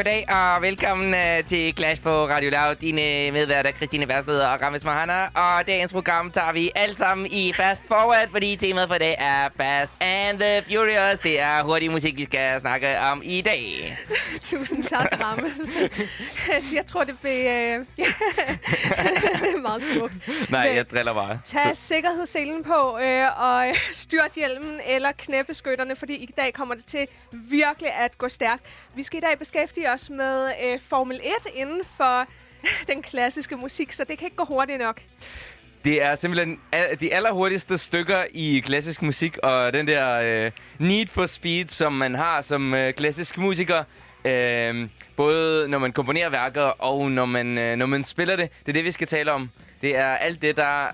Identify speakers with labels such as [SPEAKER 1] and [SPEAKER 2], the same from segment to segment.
[SPEAKER 1] goddag og velkommen uh, til Clash på Radio Loud. Dine medværter Christine Værsted og Rames Mahana. Og dagens program tager vi alt sammen i Fast Forward, fordi temaet for i dag er Fast and the Furious. Det er hurtig musik, vi skal snakke om i dag.
[SPEAKER 2] Tusind tak, Ramme. Jeg tror, det blev... Øh... det er meget smukt.
[SPEAKER 3] Nej,
[SPEAKER 2] Men
[SPEAKER 3] jeg driller bare.
[SPEAKER 2] Tag sikkerhedsselen på øh, og styrt hjelmen eller knæppeskytterne, fordi i dag kommer det til virkelig at gå stærkt. Vi skal i dag beskæftige os med øh, Formel 1 inden for den klassiske musik, så det kan ikke gå hurtigt nok.
[SPEAKER 3] Det er simpelthen al- de allerhurtigste stykker i klassisk musik, og den der øh, need for speed, som man har som øh, klassisk musiker, øh, både når man komponerer værker og når man, øh, når man spiller det, det er det, vi skal tale om. Det er alt det, der øh,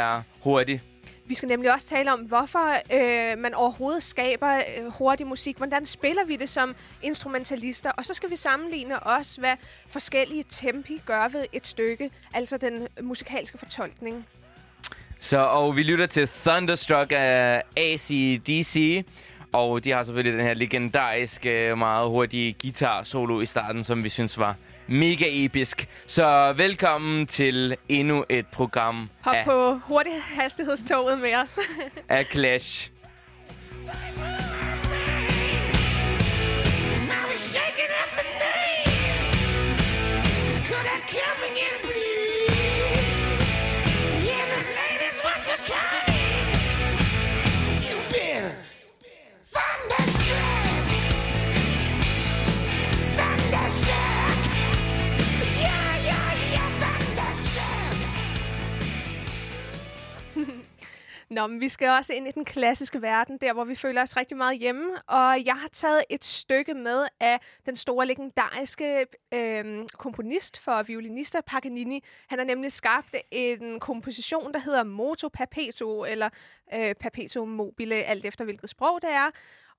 [SPEAKER 3] er hurtigt.
[SPEAKER 2] Vi skal nemlig også tale om, hvorfor øh, man overhovedet skaber øh, hurtig musik. Hvordan spiller vi det som instrumentalister? Og så skal vi sammenligne også, hvad forskellige tempi gør ved et stykke. Altså den musikalske fortolkning.
[SPEAKER 3] Så, og vi lytter til Thunderstruck af ACDC. Og de har selvfølgelig den her legendariske, meget hurtige guitar-solo i starten, som vi synes var mega episk. Så velkommen til endnu et program
[SPEAKER 2] Hop
[SPEAKER 3] af,
[SPEAKER 2] på hurtighhastighedstoget med os.
[SPEAKER 3] af Clash.
[SPEAKER 2] Nå, men vi skal også ind i den klassiske verden, der hvor vi føler os rigtig meget hjemme. Og jeg har taget et stykke med af den store legendariske øh, komponist for violinister, Paganini. Han har nemlig skabt en komposition, der hedder Moto Perpetuo, eller øh, Perpetuum mobile, alt efter hvilket sprog det er.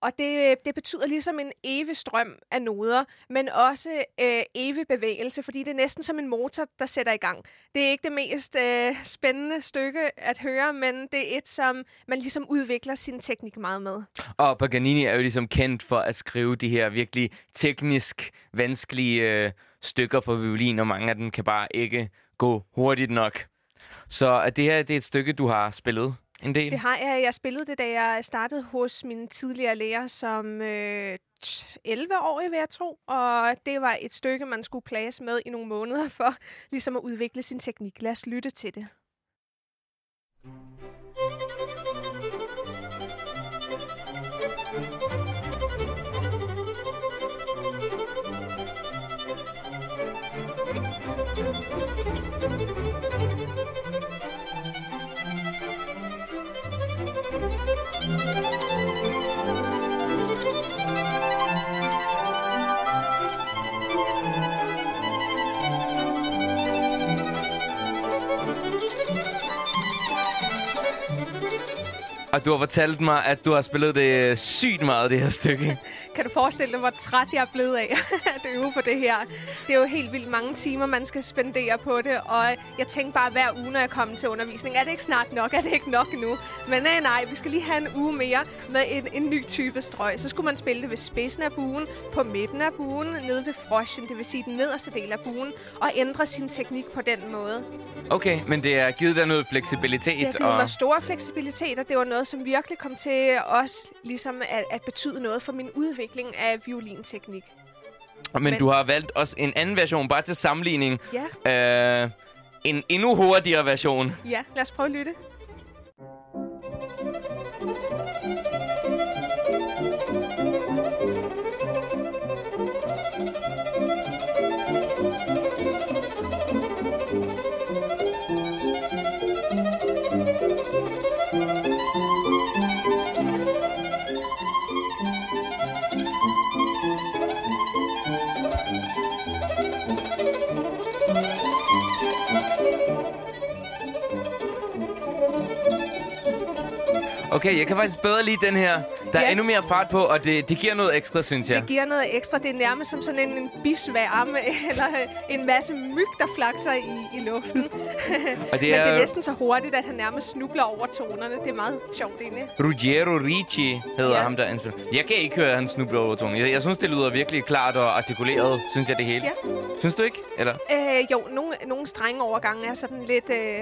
[SPEAKER 2] Og det, det betyder ligesom en evig strøm af noder, men også øh, evig bevægelse, fordi det er næsten som en motor, der sætter i gang. Det er ikke det mest øh, spændende stykke at høre, men det er et, som man ligesom udvikler sin teknik meget med.
[SPEAKER 3] Og Paganini er jo ligesom kendt for at skrive de her virkelig teknisk vanskelige øh, stykker for violin, og mange af dem kan bare ikke gå hurtigt nok. Så at det her det er et stykke, du har spillet en del.
[SPEAKER 2] Det har jeg. Jeg spillede det, da jeg startede hos min tidligere lærer som øh, 11 år, vil jeg tro. Og det var et stykke, man skulle plages med i nogle måneder for ligesom at udvikle sin teknik. Lad os lytte til det.
[SPEAKER 3] Og du har fortalt mig, at du har spillet det sygt meget, det her stykke.
[SPEAKER 2] Kan du forestille dig, hvor træt jeg er blevet af at øve på det her? Det er jo helt vildt mange timer, man skal spendere på det, og jeg tænker bare hver uge, når jeg kommer til undervisning, er det ikke snart nok? Er det ikke nok nu? Men nej, nej, vi skal lige have en uge mere med en, en ny type strøg. Så skulle man spille det ved spidsen af buen, på midten af buen, nede ved frosjen, det vil sige den nederste del af buen, og ændre sin teknik på den måde.
[SPEAKER 3] Okay, men det har givet dig noget fleksibilitet.
[SPEAKER 2] Ja, det
[SPEAKER 3] og...
[SPEAKER 2] var store fleksibilitet, og det var noget, som virkelig kom til også ligesom at, at betyde noget for min udvikling af violinteknik.
[SPEAKER 3] Men,
[SPEAKER 2] Men-
[SPEAKER 3] du har valgt også en anden version, bare til sammenligning.
[SPEAKER 2] Ja,
[SPEAKER 3] Øh, en endnu hurtigere version.
[SPEAKER 2] ja, lad os prøve at lytte.
[SPEAKER 3] Okay, jeg kan faktisk bedre lide den her. Der er
[SPEAKER 2] Ja.
[SPEAKER 3] endnu mere fart på, og det, det giver noget ekstra, synes jeg.
[SPEAKER 2] Det giver noget ekstra. Det er nærmest som sådan en, en bisværme, eller en masse myg, der flakser i, i luften.
[SPEAKER 3] Og
[SPEAKER 2] Men
[SPEAKER 3] det
[SPEAKER 2] det er
[SPEAKER 3] er
[SPEAKER 2] næsten så hurtigt, at han nærmest snubler over tonerne. Det er meget sjovt egentlig.
[SPEAKER 3] Ruggiero Ricci hedder
[SPEAKER 2] Ja.
[SPEAKER 3] ham, der indspiller. Jeg kan ikke høre, at han snubler over tonen. Jeg, jeg synes, det lyder virkelig klart og artikuleret, synes jeg det hele.
[SPEAKER 2] Ja.
[SPEAKER 3] Synes du ikke? Eller?
[SPEAKER 2] Øh, jo, nogle, nogle strenge overgange er sådan lidt... Øh,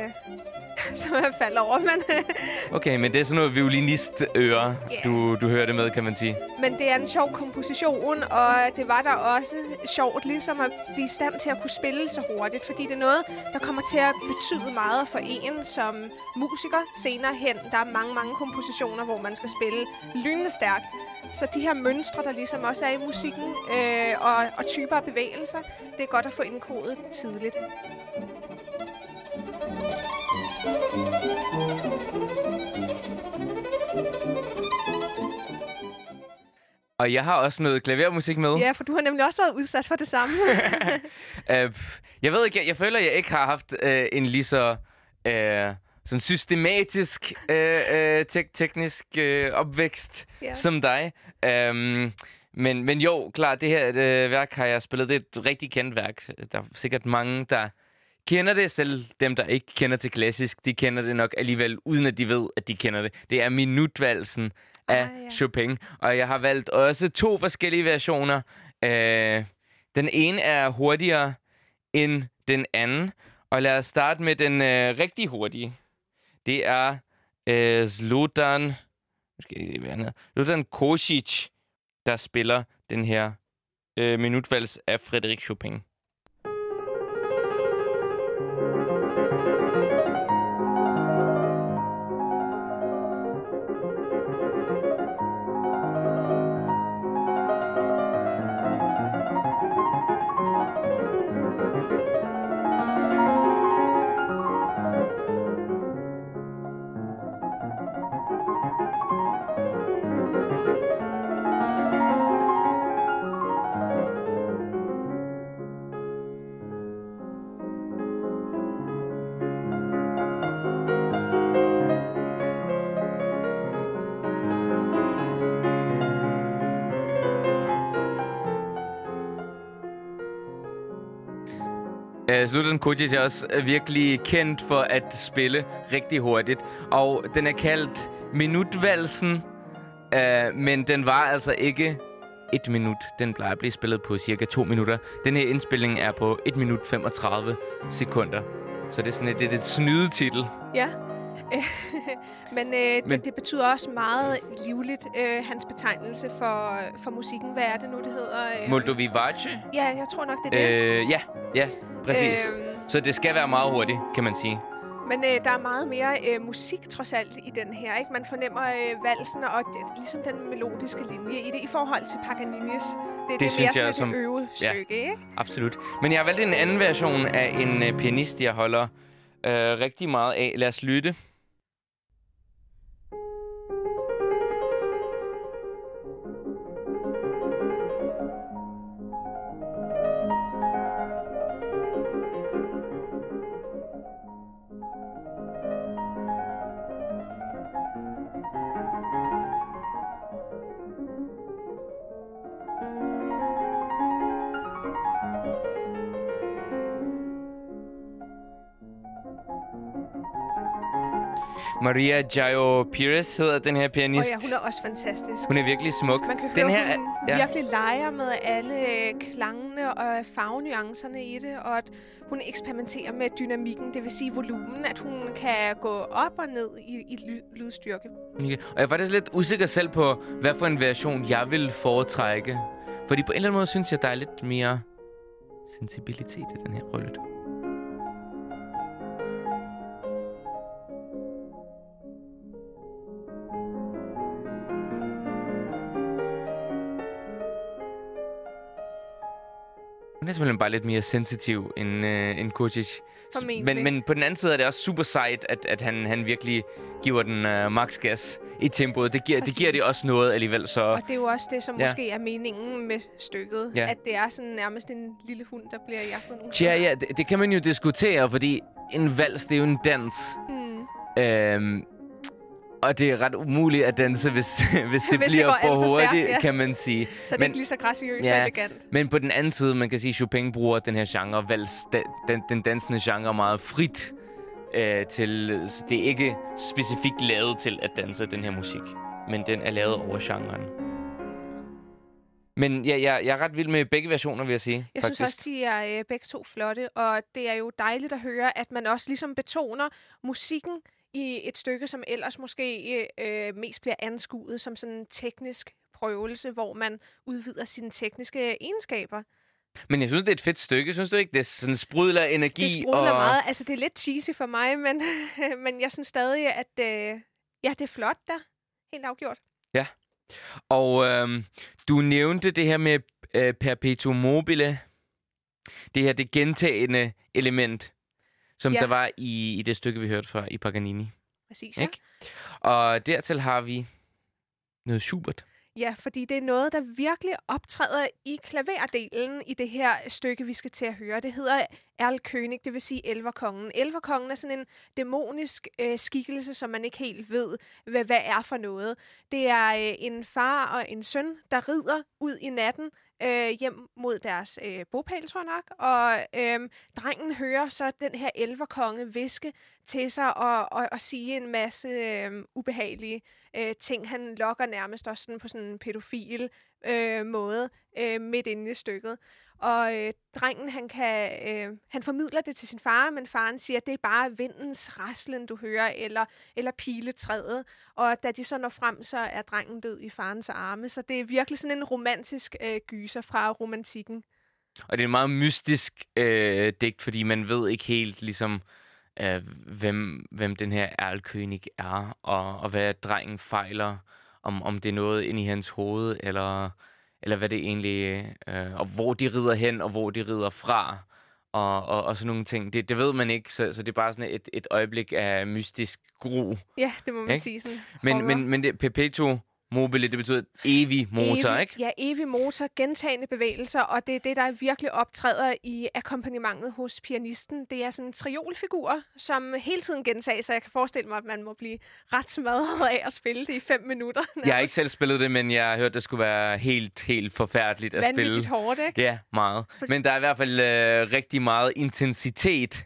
[SPEAKER 2] som jeg falder over, men,
[SPEAKER 3] Okay, men det er sådan noget violinistøre,
[SPEAKER 2] Ja.
[SPEAKER 3] du, du hører det med, kan man sige.
[SPEAKER 2] men det er en sjov komposition, og det var der også sjovt ligesom at blive i stand til at kunne spille så hurtigt, fordi det er noget, der kommer til at betyde meget for en som musiker senere hen. Der er mange, mange kompositioner, hvor man skal spille lynende stærkt. Så de her mønstre, der ligesom også er i musikken, øh, og, og typer af bevægelser, det er godt at få indkodet tidligt.
[SPEAKER 3] Og jeg har også noget klavermusik med.
[SPEAKER 2] Ja, for du har nemlig også været udsat for det samme.
[SPEAKER 3] Øh, jeg ved ikke, jeg, jeg føler, jeg ikke har haft øh, en lige så øh, sådan systematisk øh, øh, tek- teknisk øh, opvækst
[SPEAKER 2] Ja.
[SPEAKER 3] som dig. Um, men, men jo, klart, det her øh, værk har jeg spillet. Det er et rigtig kendt værk. Der er sikkert mange, der kender det. Selv dem, der ikke kender til klassisk, de kender det nok alligevel, uden at de ved, at de kender det. Det er minutvalsen af
[SPEAKER 2] Ah, ja.
[SPEAKER 3] Chopin. Og jeg har valgt også to forskellige versioner. Øh, den ene er hurtigere end den anden. Og lad os starte med den øh, rigtig hurtige. Det er øh, Zlatan... Nu skal jeg se, hvad han hedder. Zlatan Kosic, der spiller den her øh, minutvals af Frederik Chopin. Zlatan Kosic er også øh, virkelig kendt for at spille rigtig hurtigt. Og den er kaldt Minutvalsen, uh, men den var altså ikke et minut. Den plejer at blive spillet på cirka to minutter. Den her indspilning er på 1 minut 35 sekunder. Så det er sådan et, et, et snydetitel.
[SPEAKER 2] Ja. Men, øh, det,
[SPEAKER 3] Men-
[SPEAKER 2] det betyder også meget livligt, øh, hans betegnelse for, for musikken. Hvad er det nu, det hedder? Øh,
[SPEAKER 3] Moldovivace?
[SPEAKER 2] Ja, jeg tror nok, det er det.
[SPEAKER 3] Øh, ja, ja, præcis.
[SPEAKER 2] Øhm,
[SPEAKER 3] Så det skal være meget hurtigt, kan man sige.
[SPEAKER 2] men øh, der er meget mere øh, musik trods alt i den her. ikke? Man fornemmer øh, valsen og det, ligesom den melodiske linje i det i forhold til Paganinis. Det, det, er
[SPEAKER 3] synes
[SPEAKER 2] mere
[SPEAKER 3] jeg
[SPEAKER 2] sådan
[SPEAKER 3] som-
[SPEAKER 2] et øvet
[SPEAKER 3] ja.
[SPEAKER 2] stykke, ikke?
[SPEAKER 3] Absolut. Men jeg har valgt en anden version af en øh, pianist, jeg holder øh, rigtig meget af. Lad os lytte. Maria Jayo Pires hedder den her
[SPEAKER 2] Og
[SPEAKER 3] pianist.
[SPEAKER 2] ja, hun er også fantastisk.
[SPEAKER 3] Hun er virkelig smuk.
[SPEAKER 2] Man kan
[SPEAKER 3] den
[SPEAKER 2] høre,
[SPEAKER 3] her,
[SPEAKER 2] hun
[SPEAKER 3] ja.
[SPEAKER 2] virkelig leger med alle øh, klangene og farvenuancerne i det, og at hun eksperimenterer med dynamikken, det vil sige volumen, at hun kan gå op og ned i, i ly- lydstyrke.
[SPEAKER 3] Okay. Og jeg er faktisk lidt usikker selv på, hvad for en version jeg vil foretrække. Fordi på en eller anden måde synes jeg, der er lidt mere sensibilitet i den her. Prøv. Hun er simpelthen bare lidt mere sensitiv end, øh, end
[SPEAKER 2] Formentlig.
[SPEAKER 3] Men, men på den anden side er det også super sejt, at, at han, han virkelig giver den øh, max gas i tempoet. Det giver, det giver det også noget alligevel, så...
[SPEAKER 2] Og det er jo også det, som
[SPEAKER 3] Ja.
[SPEAKER 2] måske er meningen med stykket.
[SPEAKER 3] Ja.
[SPEAKER 2] At det er sådan nærmest en lille hund, der bliver jagtet
[SPEAKER 3] Tja, ja, det, det kan man jo diskutere, fordi en vals, det er jo en dans.
[SPEAKER 2] Mm.
[SPEAKER 3] Øhm, og det er ret umuligt at danse, hvis, hvis det
[SPEAKER 2] det
[SPEAKER 3] bliver
[SPEAKER 2] går
[SPEAKER 3] for
[SPEAKER 2] for stærkt,
[SPEAKER 3] hurtigt,
[SPEAKER 2] ja.
[SPEAKER 3] kan man sige.
[SPEAKER 2] Så det er
[SPEAKER 3] Men-
[SPEAKER 2] ikke lige så graciøst
[SPEAKER 3] Ja.
[SPEAKER 2] og elegant.
[SPEAKER 3] Men på den anden side, man kan sige, at Chopin bruger den her genre, vals, den, den, den dansende genre, meget frit. Øh, til, så det er ikke specifikt lavet til at danse den her musik, men den er lavet over genren. Men ja, jeg, jeg er ret vild med begge versioner, vil jeg sige.
[SPEAKER 2] Jeg
[SPEAKER 3] faktisk.
[SPEAKER 2] synes også, de er øh, begge to flotte, og det er jo dejligt at høre, at man også ligesom betoner musikken i et stykke, som ellers måske øh, mest bliver anskuet som sådan en teknisk prøvelse, hvor man udvider sine tekniske egenskaber.
[SPEAKER 3] Men jeg synes, det er et fedt stykke. Synes du ikke, det sådan sprudler energi?
[SPEAKER 2] Det sprudler
[SPEAKER 3] og...
[SPEAKER 2] meget. Altså, det er lidt cheesy for mig, men, men jeg synes stadig, at øh, ja, det er flot der. Helt afgjort.
[SPEAKER 3] Og øhm, du nævnte det her med øh, perpetuum mobile. Det her, det gentagende element, som
[SPEAKER 2] Ja.
[SPEAKER 3] der var i, i det stykke, vi hørte fra i Paganini.
[SPEAKER 2] Præcis, ja.
[SPEAKER 3] Ikke? Og dertil har vi noget Schubert.
[SPEAKER 2] Ja, fordi det er noget, der virkelig optræder i klaverdelen i det her stykke, vi skal til at høre. Det hedder Erl König, det vil sige Elverkongen. Elverkongen er sådan en dæmonisk øh, skikkelse, som man ikke helt ved, hvad, hvad er for noget. Det er øh, en far og en søn, der rider ud i natten øh, hjem mod deres øh, bopæl, tror jeg nok. Og øh, drengen hører så den her elverkonge viske til sig og, og, og sige en masse øh, ubehagelige øh, ting. Han lokker nærmest også sådan på sådan en pædofil øh, måde øh, midt inde i stykket. Og øh, drengen, han, kan, øh, han formidler det til sin far, men faren siger, at det er bare vindens raslen, du hører, eller, eller piletræet. Og da de så når frem, så er drengen død i farens arme. Så det er virkelig sådan en romantisk øh, gyser fra romantikken.
[SPEAKER 3] Og det er en meget mystisk øh, digt, fordi man ved ikke helt ligesom, øh, hvem, hvem den her Erlkönig er, og, og hvad drengen fejler, om, om det er noget inde i hans hoved, eller, eller hvad det egentlig, øh, og hvor de rider hen, og hvor de rider fra, og, og, og sådan nogle ting. Det, det ved man ikke, så, så det er bare sådan et, et øjeblik af mystisk gru.
[SPEAKER 2] Ja, det må man
[SPEAKER 3] Ikke?
[SPEAKER 2] sige. Sådan
[SPEAKER 3] Men,
[SPEAKER 2] horror.
[SPEAKER 3] men, men det, perpetuum mobile, det betyder evig motor,
[SPEAKER 2] evig,
[SPEAKER 3] ikke?
[SPEAKER 2] Ja, evig motor, gentagende bevægelser, og det er det, der virkelig optræder i akkompagnementet hos pianisten. Det er sådan en triolfigur, som hele tiden gentager, så jeg kan forestille mig, at man må blive ret smadret af at spille det i fem minutter.
[SPEAKER 3] Jeg har ikke selv spillet det, men jeg har hørt, det skulle være helt, helt forfærdeligt at spille.
[SPEAKER 2] Vanvittigt hårdt, ikke?
[SPEAKER 3] Ja, meget. Men der er i hvert fald øh, rigtig meget intensitet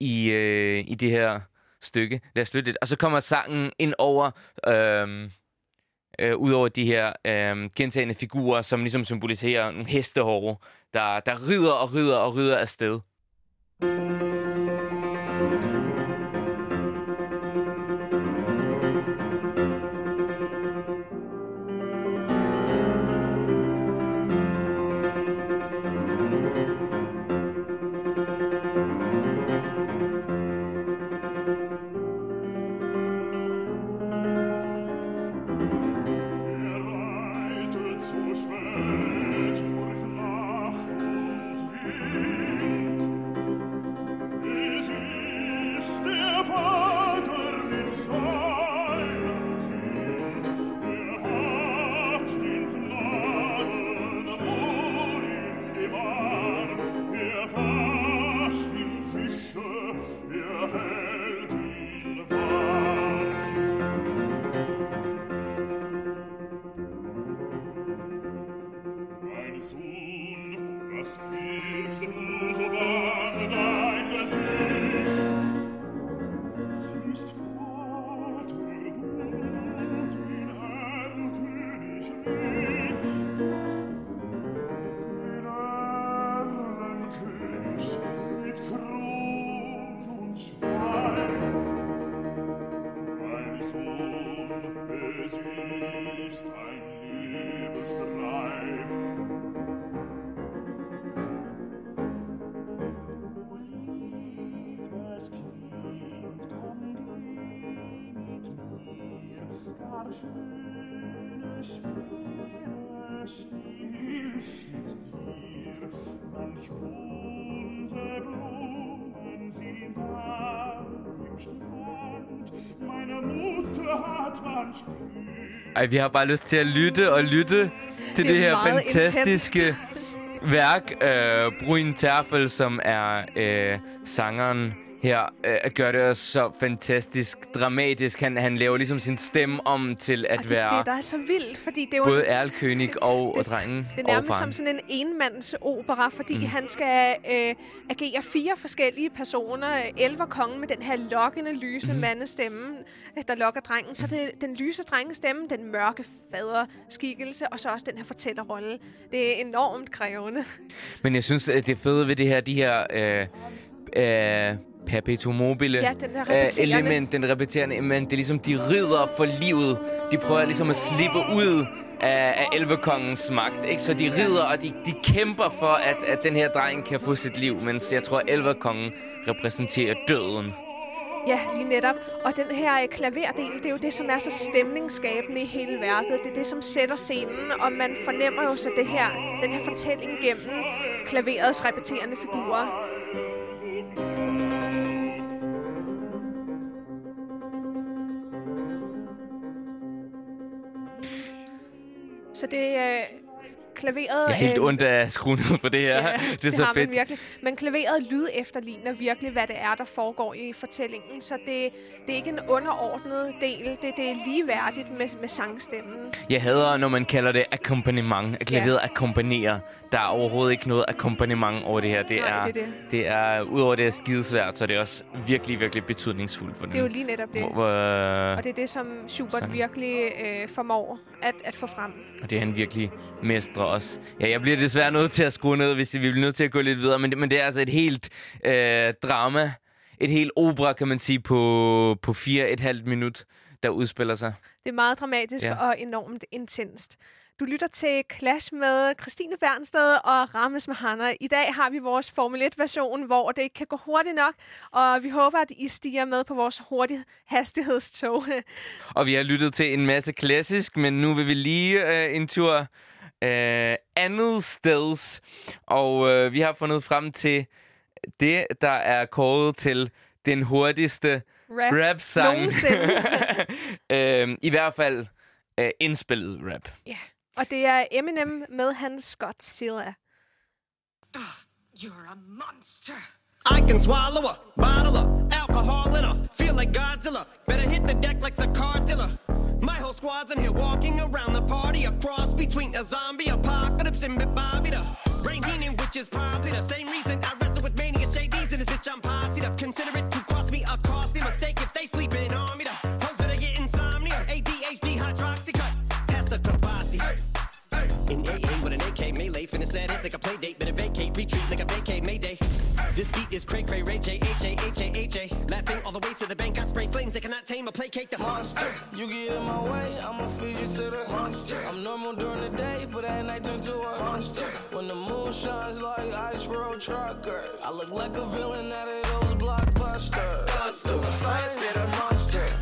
[SPEAKER 3] i, øh, i det her stykke. Lad os lytte lidt. Og så kommer sangen ind over, øh, øh, ud over de her øh, gentagende figurer, som ligesom symboliserer nogle hestehår, der, der rider og rider og rider afsted.
[SPEAKER 4] sted. Ist ein Liebesstreif. Du liebes Kind, komm, geh mit mir, gar schöne Spiele spiel ich mit dir. Manch bunte Blumen sind im Strand, meine Mutter hat manch Glück.
[SPEAKER 3] Ej, vi har bare lyst til at lytte og lytte til
[SPEAKER 2] Det
[SPEAKER 3] det,
[SPEAKER 2] er
[SPEAKER 3] her fantastiske værk. Øh, Bruin Terfel, som er øh, sangeren her, øh, gør det også så fantastisk dramatisk. Han, han laver ligesom sin stemme om til at
[SPEAKER 2] Og det,
[SPEAKER 3] være
[SPEAKER 2] det, der er så vildt, fordi det er jo
[SPEAKER 3] både Erlkönig og, og drengen
[SPEAKER 2] Det er nærmest som sådan en enmandsopera, fordi mm. han skal øh, agere fire forskellige personer. Elverkongen med den her lokkende, lyse mm. mandestemme, øh, der lokker drengen. Så det er den lyse drengesstemme, den mørke faderskikkelse, og så også den her fortællerrolle. Det er enormt krævende.
[SPEAKER 3] Men jeg synes, at det fede ved det her, de her øh, øh, perpetuum mobile
[SPEAKER 2] Ja, den der
[SPEAKER 3] øh,
[SPEAKER 2] repeterende.
[SPEAKER 3] element, den repeterende element, det er ligesom, de rider for livet. De prøver ligesom at slippe ud af, af elvekongens magt. Ikke? Så de rider, og de, de kæmper for, at, at den her dreng kan få sit liv, mens jeg tror, at elvekongen repræsenterer døden.
[SPEAKER 2] Ja, lige netop. Og den her øh, klaverdel, det er jo det, som er så stemningsskabende i hele værket. Det er det, som sætter scenen, og man fornemmer jo så det her, den her fortælling gennem klaverets repeterende figurer. Så det er øh, klaveret...
[SPEAKER 3] Jeg er helt
[SPEAKER 2] øh,
[SPEAKER 3] ondt af skruen ud på det her.
[SPEAKER 2] Ja,
[SPEAKER 3] det er så
[SPEAKER 2] har
[SPEAKER 3] fedt.
[SPEAKER 2] Man virkelig. Men klaveret lyd efterligner virkelig, hvad det er, der foregår i fortællingen. Så det, det er ikke en underordnet del. Det, det er ligeværdigt med, med sangstemmen.
[SPEAKER 3] Jeg hader, når man kalder det akkompagnement. At klaveret
[SPEAKER 2] Ja.
[SPEAKER 3] akkompagnerer. Der er overhovedet ikke noget akkompagnement over det her. Det
[SPEAKER 2] Nej,
[SPEAKER 3] er,
[SPEAKER 2] det er det.
[SPEAKER 3] det er, udover det er skidesvært, så er det også virkelig, virkelig betydningsfuldt for den.
[SPEAKER 2] Det er jo lige netop det.
[SPEAKER 3] Hvor, hvor,
[SPEAKER 2] Og det er det, som Schubert
[SPEAKER 3] Sang.
[SPEAKER 2] virkelig øh, formår at, at få frem.
[SPEAKER 3] og det er han virkelig mestre også. Ja, jeg bliver desværre nødt til at skrue ned, hvis vi bliver nødt til at gå lidt videre. Men det, men det er altså et helt øh, drama, et helt opera, kan man sige, på, på fire et halvt minut, der udspiller sig.
[SPEAKER 2] Det er meget dramatisk
[SPEAKER 3] Ja.
[SPEAKER 2] og enormt intenst. Du lytter til Clash med Christine Bernsted og Rames Mahana. I dag har vi vores Formel 1-version, hvor det ikke kan gå hurtigt nok, og vi håber, at I stiger med på vores hurtige hastighedstog.
[SPEAKER 3] Og vi har lyttet til en masse klassisk, men nu vil vi lige øh, en tur øh, andet steds. Og øh, vi har fundet frem til det, der er kåret til den hurtigste
[SPEAKER 2] Rap,
[SPEAKER 3] rap-sang.
[SPEAKER 2] nogensinde.
[SPEAKER 3] øh, I hvert fald øh, indspillet rap.
[SPEAKER 2] Ja. Og det er Eminem med hans Godzilla.
[SPEAKER 5] You're a monster.
[SPEAKER 6] I can swallow a bottle of alcohol in her. Feel like Godzilla. Better hit the deck like the car dealer. My whole squad's in here walking around the. A between a zombie apocalypse and Bobby the Brain Heenan, which is probably the same reason I wrestle with mania shades and this bitch. I'm posse up. Consider it to cost me a costly mistake if they sleeping on me. The hoes better get insomnia. ADHD hydroxy cut. Pass the Kavasi. In AA with an AK melee, finna set it like a play date, but better vacate, This beat is cray cray, Ray J, H A, H A, H A. Laughing all the way to the bank, I spray flames, they cannot tame or placate the monster.
[SPEAKER 7] You get in my way, I'ma feed you to the monster. I'm normal during the day, but at night turn to a monster. When the moon shines like ice road truckers, I look like a villain out of those blockbusters.
[SPEAKER 6] Godzilla, fire spitter,
[SPEAKER 7] monster. Blood on the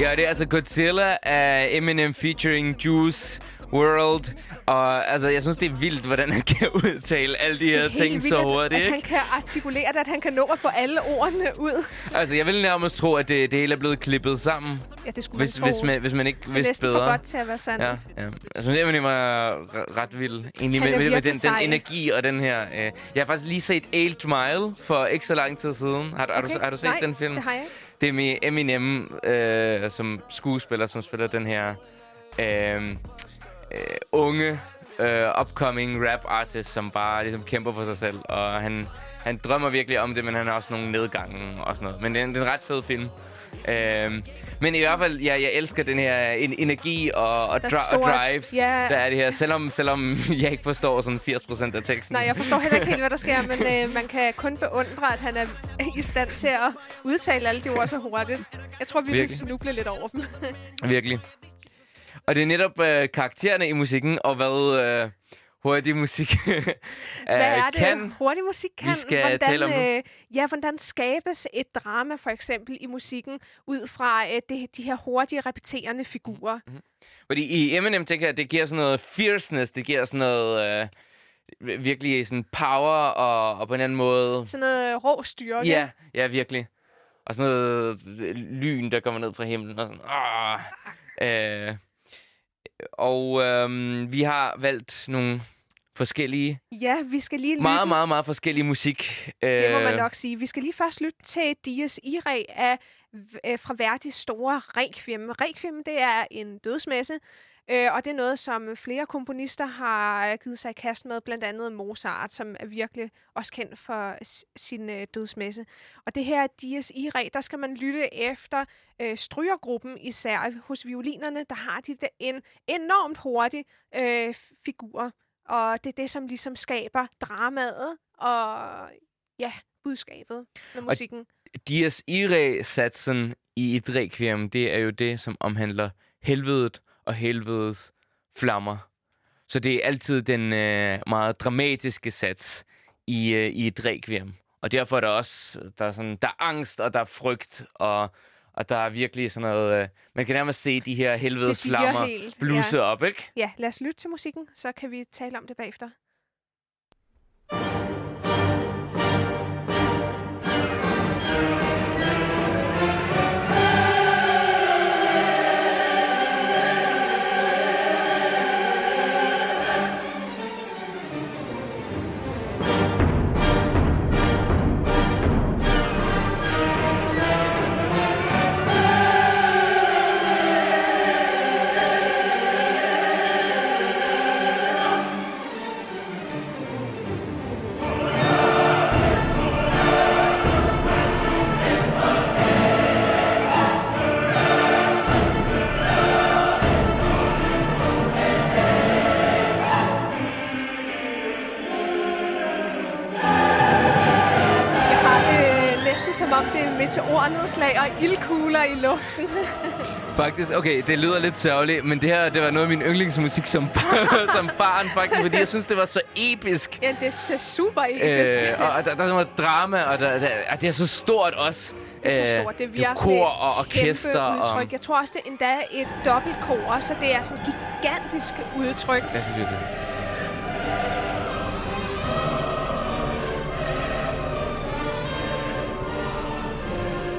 [SPEAKER 3] Ja, det er altså Godzilla af Eminem featuring Juice World. Og altså, jeg synes, det er vildt, hvordan han kan udtale alle de her ting
[SPEAKER 2] vildt,
[SPEAKER 3] så
[SPEAKER 2] at-
[SPEAKER 3] hurtigt,
[SPEAKER 2] At han
[SPEAKER 3] ikke?
[SPEAKER 2] kan artikulere det, at han kan nå at få alle ordene ud.
[SPEAKER 3] Altså, jeg vil nærmest tro, at det, det hele er blevet klippet sammen,
[SPEAKER 2] Ja, det skulle
[SPEAKER 3] hvis,
[SPEAKER 2] man
[SPEAKER 3] hvis,
[SPEAKER 2] tro.
[SPEAKER 3] man, hvis man ikke
[SPEAKER 2] det er
[SPEAKER 3] vidste
[SPEAKER 2] næsten
[SPEAKER 3] bedre.
[SPEAKER 2] for godt til at være sandt.
[SPEAKER 3] Ja, ja. Altså, Eminem er r- ret vild. Egentlig
[SPEAKER 2] Han
[SPEAKER 3] med,
[SPEAKER 2] er
[SPEAKER 3] med, med den, den energi og den her... Øh. Jeg har faktisk lige set 8 Mile for ikke så lang tid siden. Har, du- har, du,
[SPEAKER 2] Okay.
[SPEAKER 3] har du set
[SPEAKER 2] Nej,
[SPEAKER 3] den film?
[SPEAKER 2] det har jeg ikke.
[SPEAKER 3] Det er med Eminem øh, som skuespiller, som spiller den her øh, øh, unge øh, upcoming rap artist, som bare ligesom kæmper for sig selv. Og han, han drømmer virkelig om det, men han har også nogle nedgange og sådan noget. Men det er, en- det er en ret fed film. Øhm, men i hvert fald, ja, jeg elsker den her en, energi og, og, dri- og drive,
[SPEAKER 2] Ja.
[SPEAKER 3] der er det her. Selvom, selvom jeg ikke forstår sådan 80% af teksten.
[SPEAKER 2] Nej, jeg forstår heller ikke helt, hvad der sker, men øh, man kan kun beundre, at han er i stand til at udtale alle de ord så hurtigt. Jeg tror, vi vil
[SPEAKER 3] Virkelig.
[SPEAKER 2] snuble lidt over dem.
[SPEAKER 3] Virkelig. Og det er netop øh, karaktererne i musikken, og hvad øh, hurtig musik øh,
[SPEAKER 2] Hvad er det,
[SPEAKER 3] kan.
[SPEAKER 2] hurtig musik kan?
[SPEAKER 3] skal
[SPEAKER 2] hvordan,
[SPEAKER 3] tale om
[SPEAKER 2] øh, ja, hvordan skabes et drama, for eksempel, i musikken, ud fra øh, det, de her hurtige, repeterende figurer?
[SPEAKER 3] Fordi i Eminem tænker jeg, det giver sådan noget fierceness, det giver sådan noget øh, virkelig sådan power, og, og på en anden måde...
[SPEAKER 2] Sådan noget rå styrke.
[SPEAKER 3] Ja, ja, virkelig. Og sådan noget øh, lyn, der kommer ned fra himlen, og sådan... Ah, øh, og øh, vi har valgt nogle forskellige,
[SPEAKER 2] ja, vi skal lige lytte.
[SPEAKER 3] meget, meget, meget forskellige musik.
[SPEAKER 2] Det må man
[SPEAKER 3] øh,
[SPEAKER 2] nok sige. Vi skal lige først lytte til Dias Irae af, øh, fra Verdis store Requiem. Requiem, det er en dødsmesse, øh, og det er noget, som flere komponister har givet sig i kast med, blandt andet Mozart, som er virkelig også kendt for sin øh, dødsmesse. Og det her Dias Irae, der skal man lytte efter øh, strygergruppen, især hos violinerne, der har de der en enormt hurtig øh, figur. Og det er det, som ligesom skaber dramaet og ja, budskabet med musikken.
[SPEAKER 3] Dias Irae-satsen i et requiem, det er jo det, som omhandler helvedet og helvedes flammer. Så det er altid den øh, meget dramatiske sats i, øh, i et requiem. Og derfor er der også der er, sådan, der er angst, og der er frygt, og, og der er virkelig sådan noget... Øh, man kan nærmest se de her helvedes flammer bluse op, ikke?
[SPEAKER 2] Ja, lad os lytte til musikken, så kan vi tale om det bagefter. Jeg er meteornedslag og ildkugler i luften.
[SPEAKER 3] Faktisk, okay, det lyder lidt sørgeligt, men det her, det var noget af min yndlingsmusik som, som barn, faktisk, fordi jeg synes, det var så episk.
[SPEAKER 2] ja, det ser super episk.
[SPEAKER 3] Øh, og der, der er så meget drama, og, der, der, og det er så stort også.
[SPEAKER 2] Det er så
[SPEAKER 3] Øh,
[SPEAKER 2] stort. Det er virkelig
[SPEAKER 3] kor og orkester.
[SPEAKER 2] kæmpe
[SPEAKER 3] Og,
[SPEAKER 2] udtryk. Jeg tror også, det er endda et dobbeltkor, så det er sådan et gigantisk udtryk.
[SPEAKER 3] synes, det er det.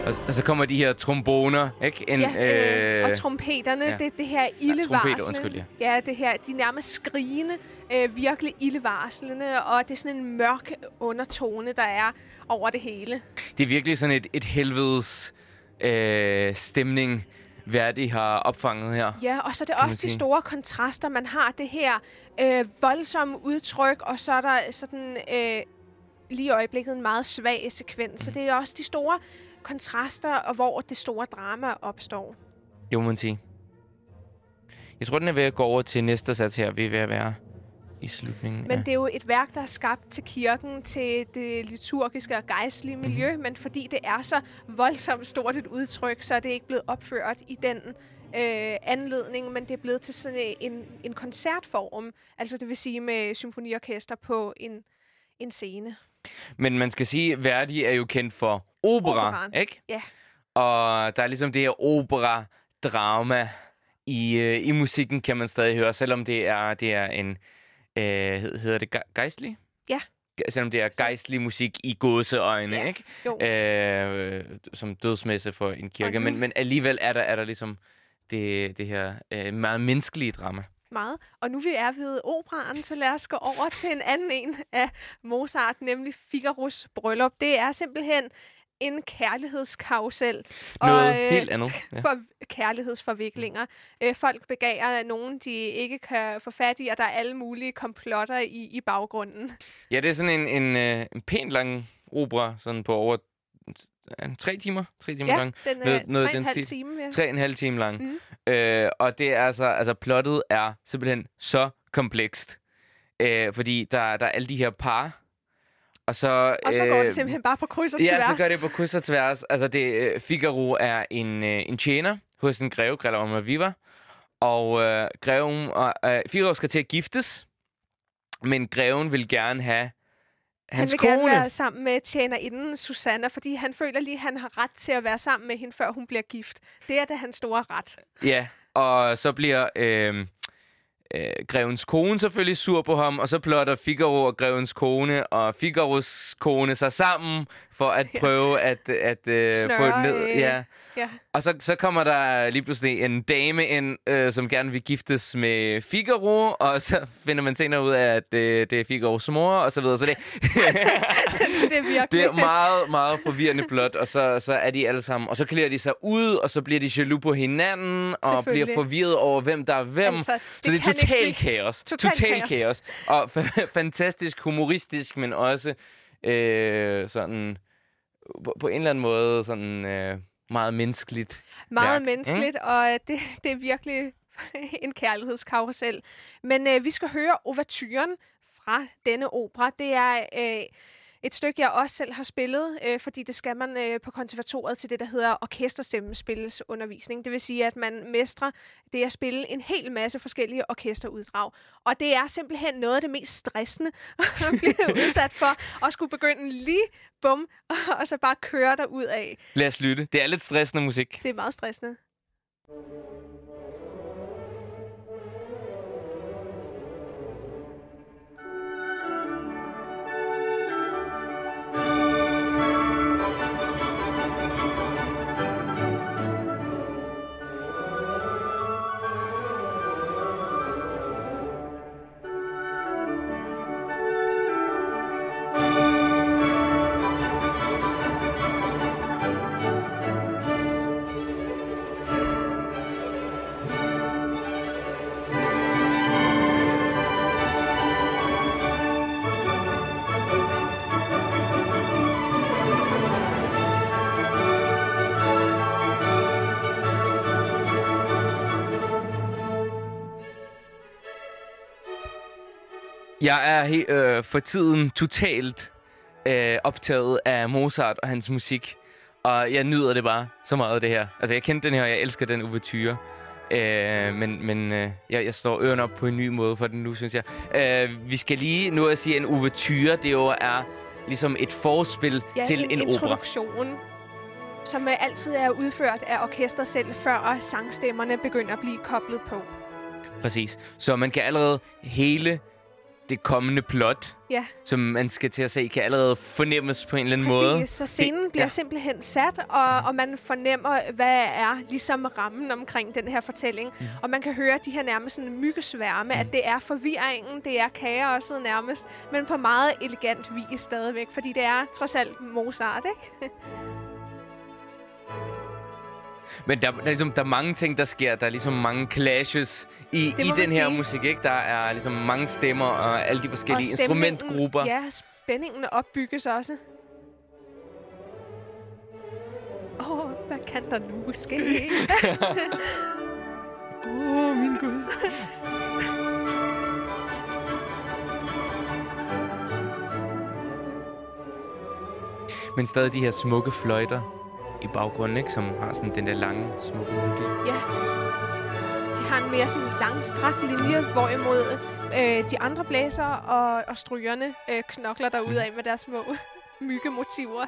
[SPEAKER 3] Og, og så kommer de her tromboner, ikke? En,
[SPEAKER 2] Ja, øh, og trompeterne,
[SPEAKER 3] ja.
[SPEAKER 2] ja. det, det her ildevarslende.
[SPEAKER 3] undskyld, ja.
[SPEAKER 2] ja, det her, de er nærmest skrigende, øh, virkelig ildevarslende, og det er sådan en mørk undertone, der er over det hele.
[SPEAKER 3] Det er virkelig sådan et, et helvedes øh, stemning, Verdi har opfanget her.
[SPEAKER 2] Ja, og så er det også de store kontraster. Man har det her øh, voldsomme udtryk, og så er der sådan øh, lige i øjeblikket en meget svag sekvens. Så det er også de store kontraster, og hvor det store drama opstår.
[SPEAKER 3] Det må man sige. Jeg tror, den er ved at gå over til næste sats her. Vi er ved at være i slutningen.
[SPEAKER 2] Men det er jo et værk, der er skabt til kirken, til det liturgiske og gejstlige miljø, mm-hmm. men fordi det er så voldsomt stort et udtryk, så er det ikke blevet opført i den øh, anledning, men det er blevet til sådan en, en koncertform, altså det vil sige med symfoniorkester på en, en scene.
[SPEAKER 3] Men man skal sige, at Verdi er jo kendt for opera,
[SPEAKER 2] Operaen.
[SPEAKER 3] ikke?
[SPEAKER 2] Ja.
[SPEAKER 3] Og der er ligesom det her opera-drama i, øh, i musikken, kan man stadig høre, selvom det er, det er en, øh, hed- hedder det ge- gejstlig?
[SPEAKER 2] Ja.
[SPEAKER 3] Selvom det er gejstlig musik i gåseøjne,
[SPEAKER 2] Ja.
[SPEAKER 3] ikke?
[SPEAKER 2] Jo,
[SPEAKER 3] Øh, som dødsmesse for en kirke.
[SPEAKER 2] Og
[SPEAKER 3] Men, men alligevel er der, er der ligesom det, det her øh, meget menneskelige drama.
[SPEAKER 2] Meget. Og nu vi er ved operaen, så lad os gå over til en anden en af Mozart, nemlig Figaros bryllup. Det er simpelthen en kærlighedskarusel.
[SPEAKER 3] Noget
[SPEAKER 2] og, øh,
[SPEAKER 3] helt andet. Ja.
[SPEAKER 2] for kærlighedsforviklinger. Øh, folk begærer nogen, de ikke kan få fat i, og der er alle mulige komplotter i, i baggrunden.
[SPEAKER 3] ja, det er sådan en, en, øh, en pænt lang opera, sådan på over er den tre timer. Tre timer
[SPEAKER 2] Ja,
[SPEAKER 3] lang.
[SPEAKER 2] den er
[SPEAKER 3] Noget- noget
[SPEAKER 2] tre og en halv time. Ja.
[SPEAKER 3] Tre og en halv time lang. Mm. Øh, og det er altså, altså, plottet er simpelthen så komplekst. Øh, fordi der, der er alle de her par, og så...
[SPEAKER 2] Og så går
[SPEAKER 3] øh,
[SPEAKER 2] det simpelthen bare på kryds og
[SPEAKER 3] Ja,
[SPEAKER 2] tværs.
[SPEAKER 3] så gør det på kryds og tværs. Altså, det, øh, Figaro er en, øh, en tjener hos en greve, Grella Almaviva. Og øh, greven, og, øh, Figaro skal til at giftes, men greven vil gerne have hans
[SPEAKER 2] han vil
[SPEAKER 3] kone.
[SPEAKER 2] gerne være sammen med tjenerinden Susanna, fordi han føler lige, at han har ret til at være sammen med hende, før hun bliver gift. Det er da hans store ret.
[SPEAKER 3] Ja, og så bliver øh, øh, grevens kone selvfølgelig sur på ham, og så plotter Figaro og grevens kone og Figaros kone sig sammen for at prøve at, at øh, få det ned. Ja.
[SPEAKER 2] Ja.
[SPEAKER 3] Og så, så kommer der lige pludselig en dame ind, øh, som gerne vil giftes med Figaro, og så finder man senere ud af, at øh, det er Figaros mor, og så videre. Så det,
[SPEAKER 2] det er virkelig...
[SPEAKER 3] det er meget, meget forvirrende plot, og så, så er de alle sammen. Og så klæder de sig ud, og så bliver de jaloux på hinanden, og bliver forvirret over, hvem der er hvem.
[SPEAKER 2] Altså, det
[SPEAKER 3] så det er total
[SPEAKER 2] ikke-
[SPEAKER 3] kaos.
[SPEAKER 2] Total
[SPEAKER 3] total
[SPEAKER 2] kaos.
[SPEAKER 3] kaos. Og fa- fantastisk humoristisk, men også øh, sådan på, på en eller anden måde sådan øh, meget menneskeligt.
[SPEAKER 2] meget
[SPEAKER 3] værk,
[SPEAKER 2] menneskeligt, og øh, det, det er virkelig en kærlighedskarusel. Men øh, vi skal høre overturen fra denne opera. Det er øh, et stykke, jeg også selv har spillet, øh, fordi det skal man øh, på konservatoriet til det, der hedder orkesterstemmespilsundervisning. Det vil sige, at man mestrer det at spille en hel masse forskellige orkesteruddrag. Og det er simpelthen noget af det mest stressende at blive udsat for, at skulle begynde lige bum, og så bare køre der ud af.
[SPEAKER 3] Lad os lytte. Det er lidt stressende musik.
[SPEAKER 2] Det er meget stressende.
[SPEAKER 3] Jeg er øh, for tiden totalt øh, optaget af Mozart og hans musik. Og jeg nyder det bare så meget, det her. Altså, jeg kendte den her, og jeg elsker den ouverture. Øh, men men øh, jeg, jeg står ørerne op på en ny måde for den nu, synes jeg. Øh, vi skal lige nu at sige, at en ouverture, det jo er ligesom et forspil
[SPEAKER 2] Ja,
[SPEAKER 3] til
[SPEAKER 2] en,
[SPEAKER 3] en, opera.
[SPEAKER 2] introduktion, som øh, altid er udført af orkester selv, før sangstemmerne begynder at blive koblet på.
[SPEAKER 3] Præcis. Så man kan allerede hele det kommende plot,
[SPEAKER 2] Ja,
[SPEAKER 3] som man skal til at se, kan allerede fornemmes på en eller anden
[SPEAKER 2] præcis.
[SPEAKER 3] måde.
[SPEAKER 2] Så scenen bliver
[SPEAKER 3] ja.
[SPEAKER 2] simpelthen sat, og, og man fornemmer, hvad er ligesom rammen omkring den her fortælling.
[SPEAKER 3] Mm.
[SPEAKER 2] Og man kan høre de her nærmest sådan myggesværme, at det er forvirringen, det er kaoset nærmest, men på meget elegant vis stadigvæk, fordi det er trods alt Mozart, ikke?
[SPEAKER 3] Men der, der, er ligesom, der er mange ting, der sker. Der er ligesom mange clashes i, i den her
[SPEAKER 2] sige.
[SPEAKER 3] musik. Ikke? Der er ligesom mange stemmer og alle de forskellige
[SPEAKER 2] Og
[SPEAKER 3] instrumentgrupper.
[SPEAKER 2] Ja, spændingen opbygges også. Åh, oh, hvad kan der nu ske?
[SPEAKER 3] Åh, oh, min Gud. Men stadig de her smukke fløjter i baggrunden, ikke? som har sådan den der lange, smukke melodi.
[SPEAKER 2] ja. De har en mere sådan langstrakt linje, hvorimod øh, de andre blæser og, og strygerne øh, knokler derud af med deres små myggemotiver.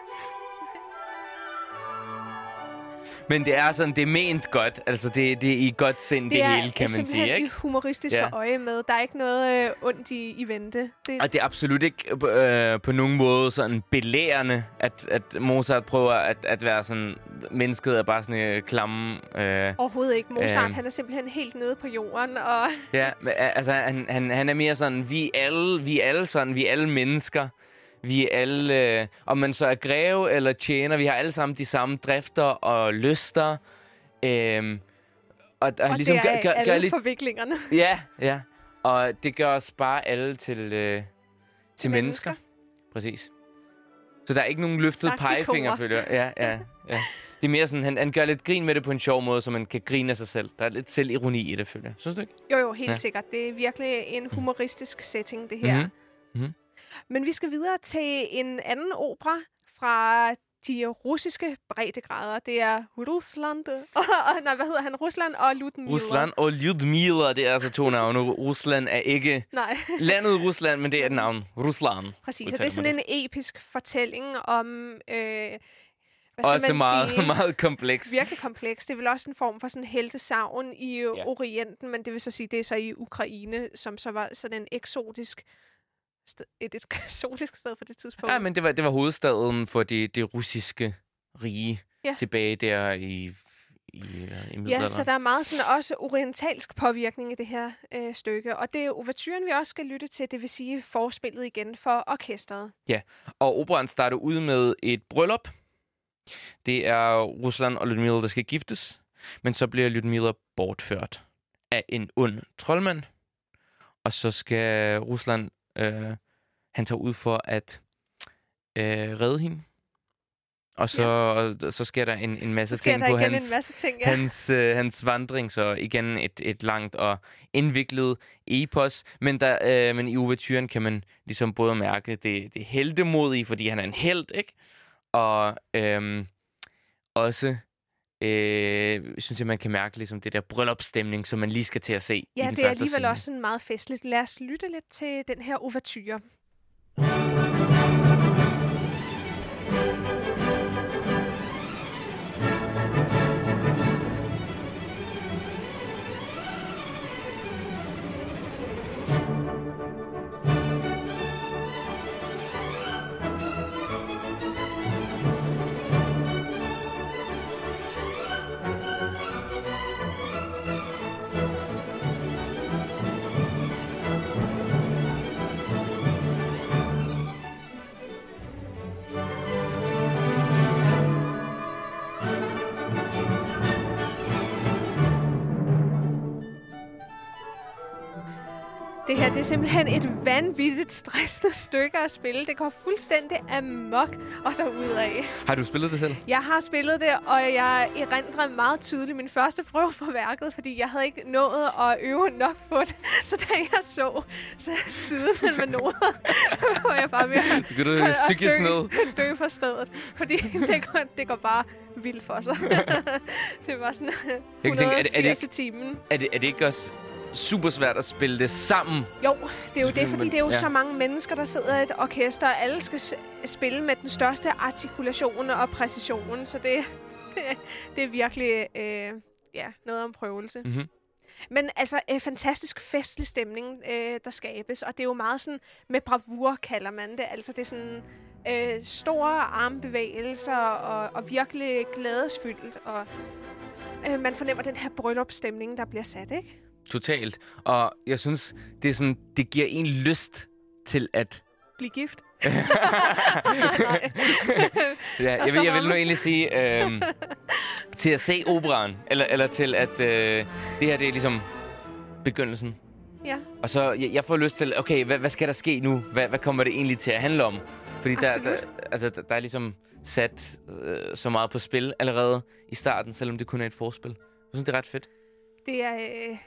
[SPEAKER 3] Men det er sådan, det er ment godt. Altså, det, det er i godt sind, det,
[SPEAKER 2] er
[SPEAKER 3] hele, kan man sige, ikke?
[SPEAKER 2] i humoristiske
[SPEAKER 3] Ja.
[SPEAKER 2] øje med. Der er ikke noget øh, ondt i, i vente. Det,
[SPEAKER 3] Og det er absolut ikke øh, på nogen måde sådan belærende, at, at Mozart prøver at, at være sådan... Mennesket er bare sådan øh, klamme... Øh,
[SPEAKER 2] Overhovedet ikke. Mozart,
[SPEAKER 3] Øhm.
[SPEAKER 2] han er simpelthen helt nede på jorden, og
[SPEAKER 3] Ja, men, altså han, han, han er mere sådan, vi er alle, vi er alle sådan, vi er alle mennesker. Vi er alle, øh, om man så er greve eller tjener, vi har alle sammen de samme drifter og lyster. Øhm, og, og,
[SPEAKER 2] Og
[SPEAKER 3] ligesom
[SPEAKER 2] det
[SPEAKER 3] gør,
[SPEAKER 2] er
[SPEAKER 3] gør,
[SPEAKER 2] alle
[SPEAKER 3] gør lidt,
[SPEAKER 2] forviklingerne.
[SPEAKER 3] Ja, ja. Og det gør os bare alle til, øh, til mennesker.
[SPEAKER 2] mennesker.
[SPEAKER 3] Præcis. Så der er ikke nogen løftet pegefinger, jeg. Ja, ja, ja. Det er mere sådan, han, han gør lidt grin med det på en sjov måde, så man kan grine af sig selv. Der er lidt selvironi i det, føler jeg. Synes du ikke?
[SPEAKER 2] Jo, jo, helt
[SPEAKER 3] Ja.
[SPEAKER 2] sikkert. Det er virkelig en humoristisk setting, det her.
[SPEAKER 3] Mhm. Mhm.
[SPEAKER 2] Men vi skal videre til en anden opera fra de russiske breddegrader. Det er Rusland. Og, og, nej, hvad hedder han? Rusland og Ludmilla.
[SPEAKER 3] Rusland og Lyudmila, det er altså to navne. Rusland er ikke
[SPEAKER 2] Nej,
[SPEAKER 3] landet Rusland, men det er et navn. Rusland.
[SPEAKER 2] præcis. Og det er sådan
[SPEAKER 3] man
[SPEAKER 2] en episk fortælling om... Øh, hvad skal
[SPEAKER 3] Også
[SPEAKER 2] man
[SPEAKER 3] meget,
[SPEAKER 2] sige?
[SPEAKER 3] meget kompleks.
[SPEAKER 2] virkelig kompleks. Det er vel også en form for sådan heltesavn i ja. Orienten, men det vil så sige, det er så i Ukraine, som så var sådan en eksotisk sted, et, et eksotisk sted på det tidspunkt.
[SPEAKER 3] Ja, men det var, det var hovedstaden for det, det russiske rige
[SPEAKER 2] Ja.
[SPEAKER 3] tilbage der i, i, øh, i.
[SPEAKER 2] Ja, så der er meget sådan også orientalsk påvirkning i det her øh, stykke. Og det er overturen, vi også skal lytte til, det vil sige forspillet igen for orkestret.
[SPEAKER 3] Og operan starter ud med et bryllup. Det er Rusland og Ludmilla, der skal giftes. Men så bliver Ludmilla bortført af en ond troldmand. Og så skal Rusland, øh, han tager ud for at øh, redde hende. Og så, ja. så sker der en, en masse ting på hans,
[SPEAKER 2] en masse ting. Ja.
[SPEAKER 3] hans, øh, hans vandring, så igen et, et langt og indviklet epos. Men, der, øh, men i overturen kan man ligesom både mærke det, det heldemodige, fordi han er en held, ikke? Og øhm, også øh, synes jeg, man kan mærke ligesom det der bryllupsstemning, som man lige skal til at se i
[SPEAKER 2] Ja,
[SPEAKER 3] den
[SPEAKER 2] det er alligevel
[SPEAKER 3] scene.
[SPEAKER 2] også sådan meget festligt. Lad os lytte lidt til den her overture. Det her det er simpelthen et vanvittigt stressende stykke at spille. Det går fuldstændig amok og derudad.
[SPEAKER 3] Har du spillet det selv?
[SPEAKER 2] Jeg har spillet det, og jeg erindrer meget tydeligt min første prøve på værket, fordi jeg havde ikke nået at øve nok på det. Så da jeg så, så siden med noder, var jeg bare ved at,
[SPEAKER 3] du
[SPEAKER 2] at
[SPEAKER 3] psykisk
[SPEAKER 2] dø, dø på stedet. Fordi det går, det går bare vildt for sig. det var sådan
[SPEAKER 3] Jeg kan tænke, er det- er det
[SPEAKER 2] 180 timen.
[SPEAKER 3] Er det, er det ikke også super svært at spille det sammen?
[SPEAKER 2] Jo, det er jo det, fordi det er jo
[SPEAKER 3] ja.
[SPEAKER 2] så mange mennesker, der sidder i et orkester, og alle skal spille med den største artikulation og præcision, så det, det, er virkelig øh, ja, noget om prøvelse.
[SPEAKER 3] Mhm.
[SPEAKER 2] Men altså, øh, fantastisk festlig stemning, øh, der skabes, og det er jo meget sådan, med bravur kalder man det, altså det er sådan øh, store armbevægelser og, og virkelig glædesfyldt, og øh, man fornemmer den her bryllupsstemning, der bliver sat, ikke?
[SPEAKER 3] Totalt. Og jeg synes, det, er sådan, det giver en lyst til at...
[SPEAKER 2] Blive gift.
[SPEAKER 3] Ja, jeg, vil, jeg vil nu egentlig sige, øhm, til at se operan, eller, eller til at øh, det her det er ligesom begyndelsen.
[SPEAKER 2] Ja.
[SPEAKER 3] Og så, jeg, jeg får lyst til, okay, hvad, hvad skal der ske nu? Hvad, hvad kommer det egentlig til at handle om? Fordi der, der, altså, der, der er ligesom sat øh, så meget på spil allerede i starten, selvom det kun er et forspil. Jeg synes, det er ret fedt.
[SPEAKER 2] Det er, øh,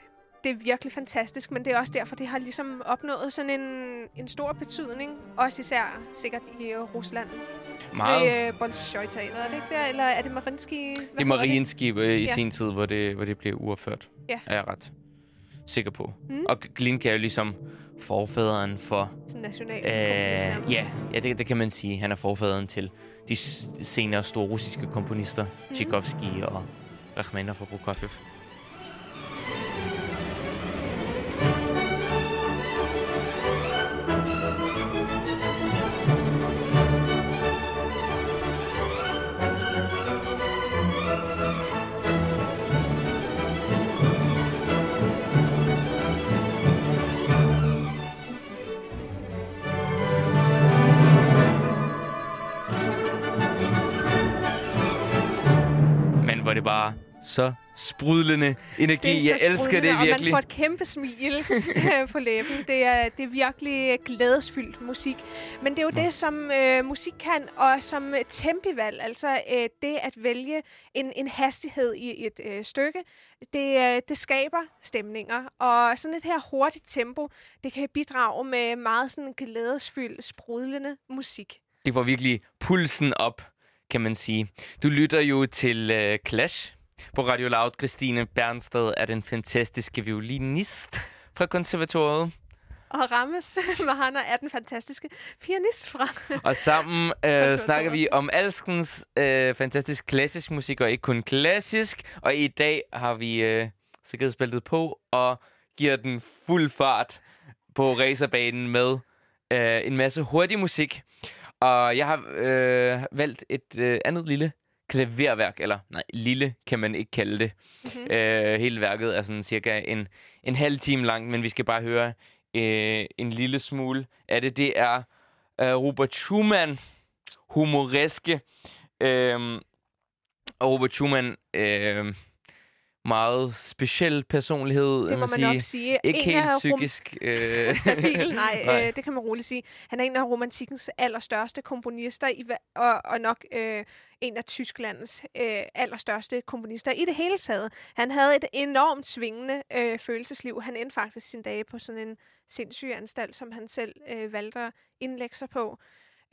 [SPEAKER 2] det er virkelig fantastisk, men det er også derfor, det har ligesom opnået sådan en, en stor betydning. Også især sikkert i øh, Rusland.
[SPEAKER 3] Meget.
[SPEAKER 2] Det er øh, Bolshoi-teateret, er det ikke der? Eller er det Marinsky?
[SPEAKER 3] Det er Marienskib øh, i
[SPEAKER 2] Ja.
[SPEAKER 3] sin tid, hvor det, hvor det blev uopført.
[SPEAKER 2] Ja.
[SPEAKER 3] Er jeg ret sikker på.
[SPEAKER 2] Mm.
[SPEAKER 3] Og Glinka er jo ligesom forfaderen for...
[SPEAKER 2] Sådan national.
[SPEAKER 3] Øh, ja, ja det, det kan man sige. Han er forfaderen til de senere store russiske komponister. Mm. Tchaikovsky og Rachmaninoff og Prokofiev. Så sprudlende energi.
[SPEAKER 2] Det
[SPEAKER 3] Jeg elsker
[SPEAKER 2] sprudlende,
[SPEAKER 3] det
[SPEAKER 2] Og man
[SPEAKER 3] virkelig.
[SPEAKER 2] får et kæmpe smil øh, på læben. Det er, det er virkelig glædesfyldt musik. Men det er jo det, som øh, musik kan, og som øh, tempivalg, altså øh, det at vælge en, en hastighed i et øh, stykke, det, øh, det skaber stemninger. Og sådan et her hurtigt tempo, det kan bidrage med meget sådan glædesfyldt, sprudlende musik.
[SPEAKER 3] Det får virkelig pulsen op, kan man sige. Du lytter jo til uh, Clash på Radio Loud. Christine Bernsted er den fantastiske violinist fra konservatoriet.
[SPEAKER 2] Og Rammes Mahana er den fantastiske pianist fra
[SPEAKER 3] Og sammen
[SPEAKER 2] Konservatoriet.
[SPEAKER 3] snakker vi om alskens uh, fantastisk klassisk musik, og ikke kun klassisk. Og i dag har vi uh, sikkerhedsbæltet på og giver den fuld fart på racerbanen med uh, en masse hurtig musik. Og jeg har øh, valgt et øh, andet lille klaverværk, eller nej, lille kan man ikke kalde det. Mm-hmm. Øh, hele værket er sådan cirka en, en halv time langt, men vi skal bare høre øh, en lille smule af det. Det er øh, Robert Schumann, humoreske. Øh, og Robert Schumann, øh, meget speciel personlighed,
[SPEAKER 2] Det må man
[SPEAKER 3] sige.
[SPEAKER 2] nok sige.
[SPEAKER 3] Ikke
[SPEAKER 2] En
[SPEAKER 3] helt
[SPEAKER 2] af rom-
[SPEAKER 3] psykisk. Øh,
[SPEAKER 2] stabil, nej,
[SPEAKER 3] Nej.
[SPEAKER 2] Øh, det kan man roligt sige. Han er en af romantikkens allerstørste komponister, i, og, og nok øh, en af Tysklands øh, allerstørste komponister i det hele taget. Han havde et enormt svingende øh, følelsesliv. Han endte faktisk sin dage på sådan en sindssyg anstalt, som han selv øh, valgte at indlægge sig på.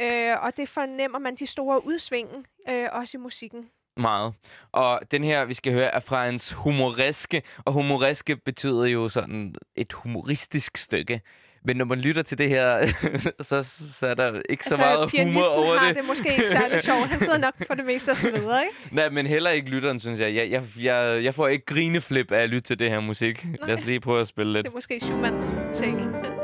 [SPEAKER 2] Øh, og det fornemmer man de store udsving, øh, også i musikken.
[SPEAKER 3] Meget. Og den her, vi skal høre, er fra hans humoreske. Og humoreske betyder jo sådan et humoristisk stykke. Men når man lytter til det her, så, så er der ikke så meget humor
[SPEAKER 2] Altså,
[SPEAKER 3] over
[SPEAKER 2] har
[SPEAKER 3] det.
[SPEAKER 2] det måske ikke særlig sjovt. Han sidder nok for det meste og sveder, ikke?
[SPEAKER 3] Nej, men heller ikke lytteren, synes jeg. Jeg, jeg, jeg, jeg får ikke grineflip af at lytte til det her musik. Lad os lige prøve at spille lidt.
[SPEAKER 2] Det er måske Schumanns take.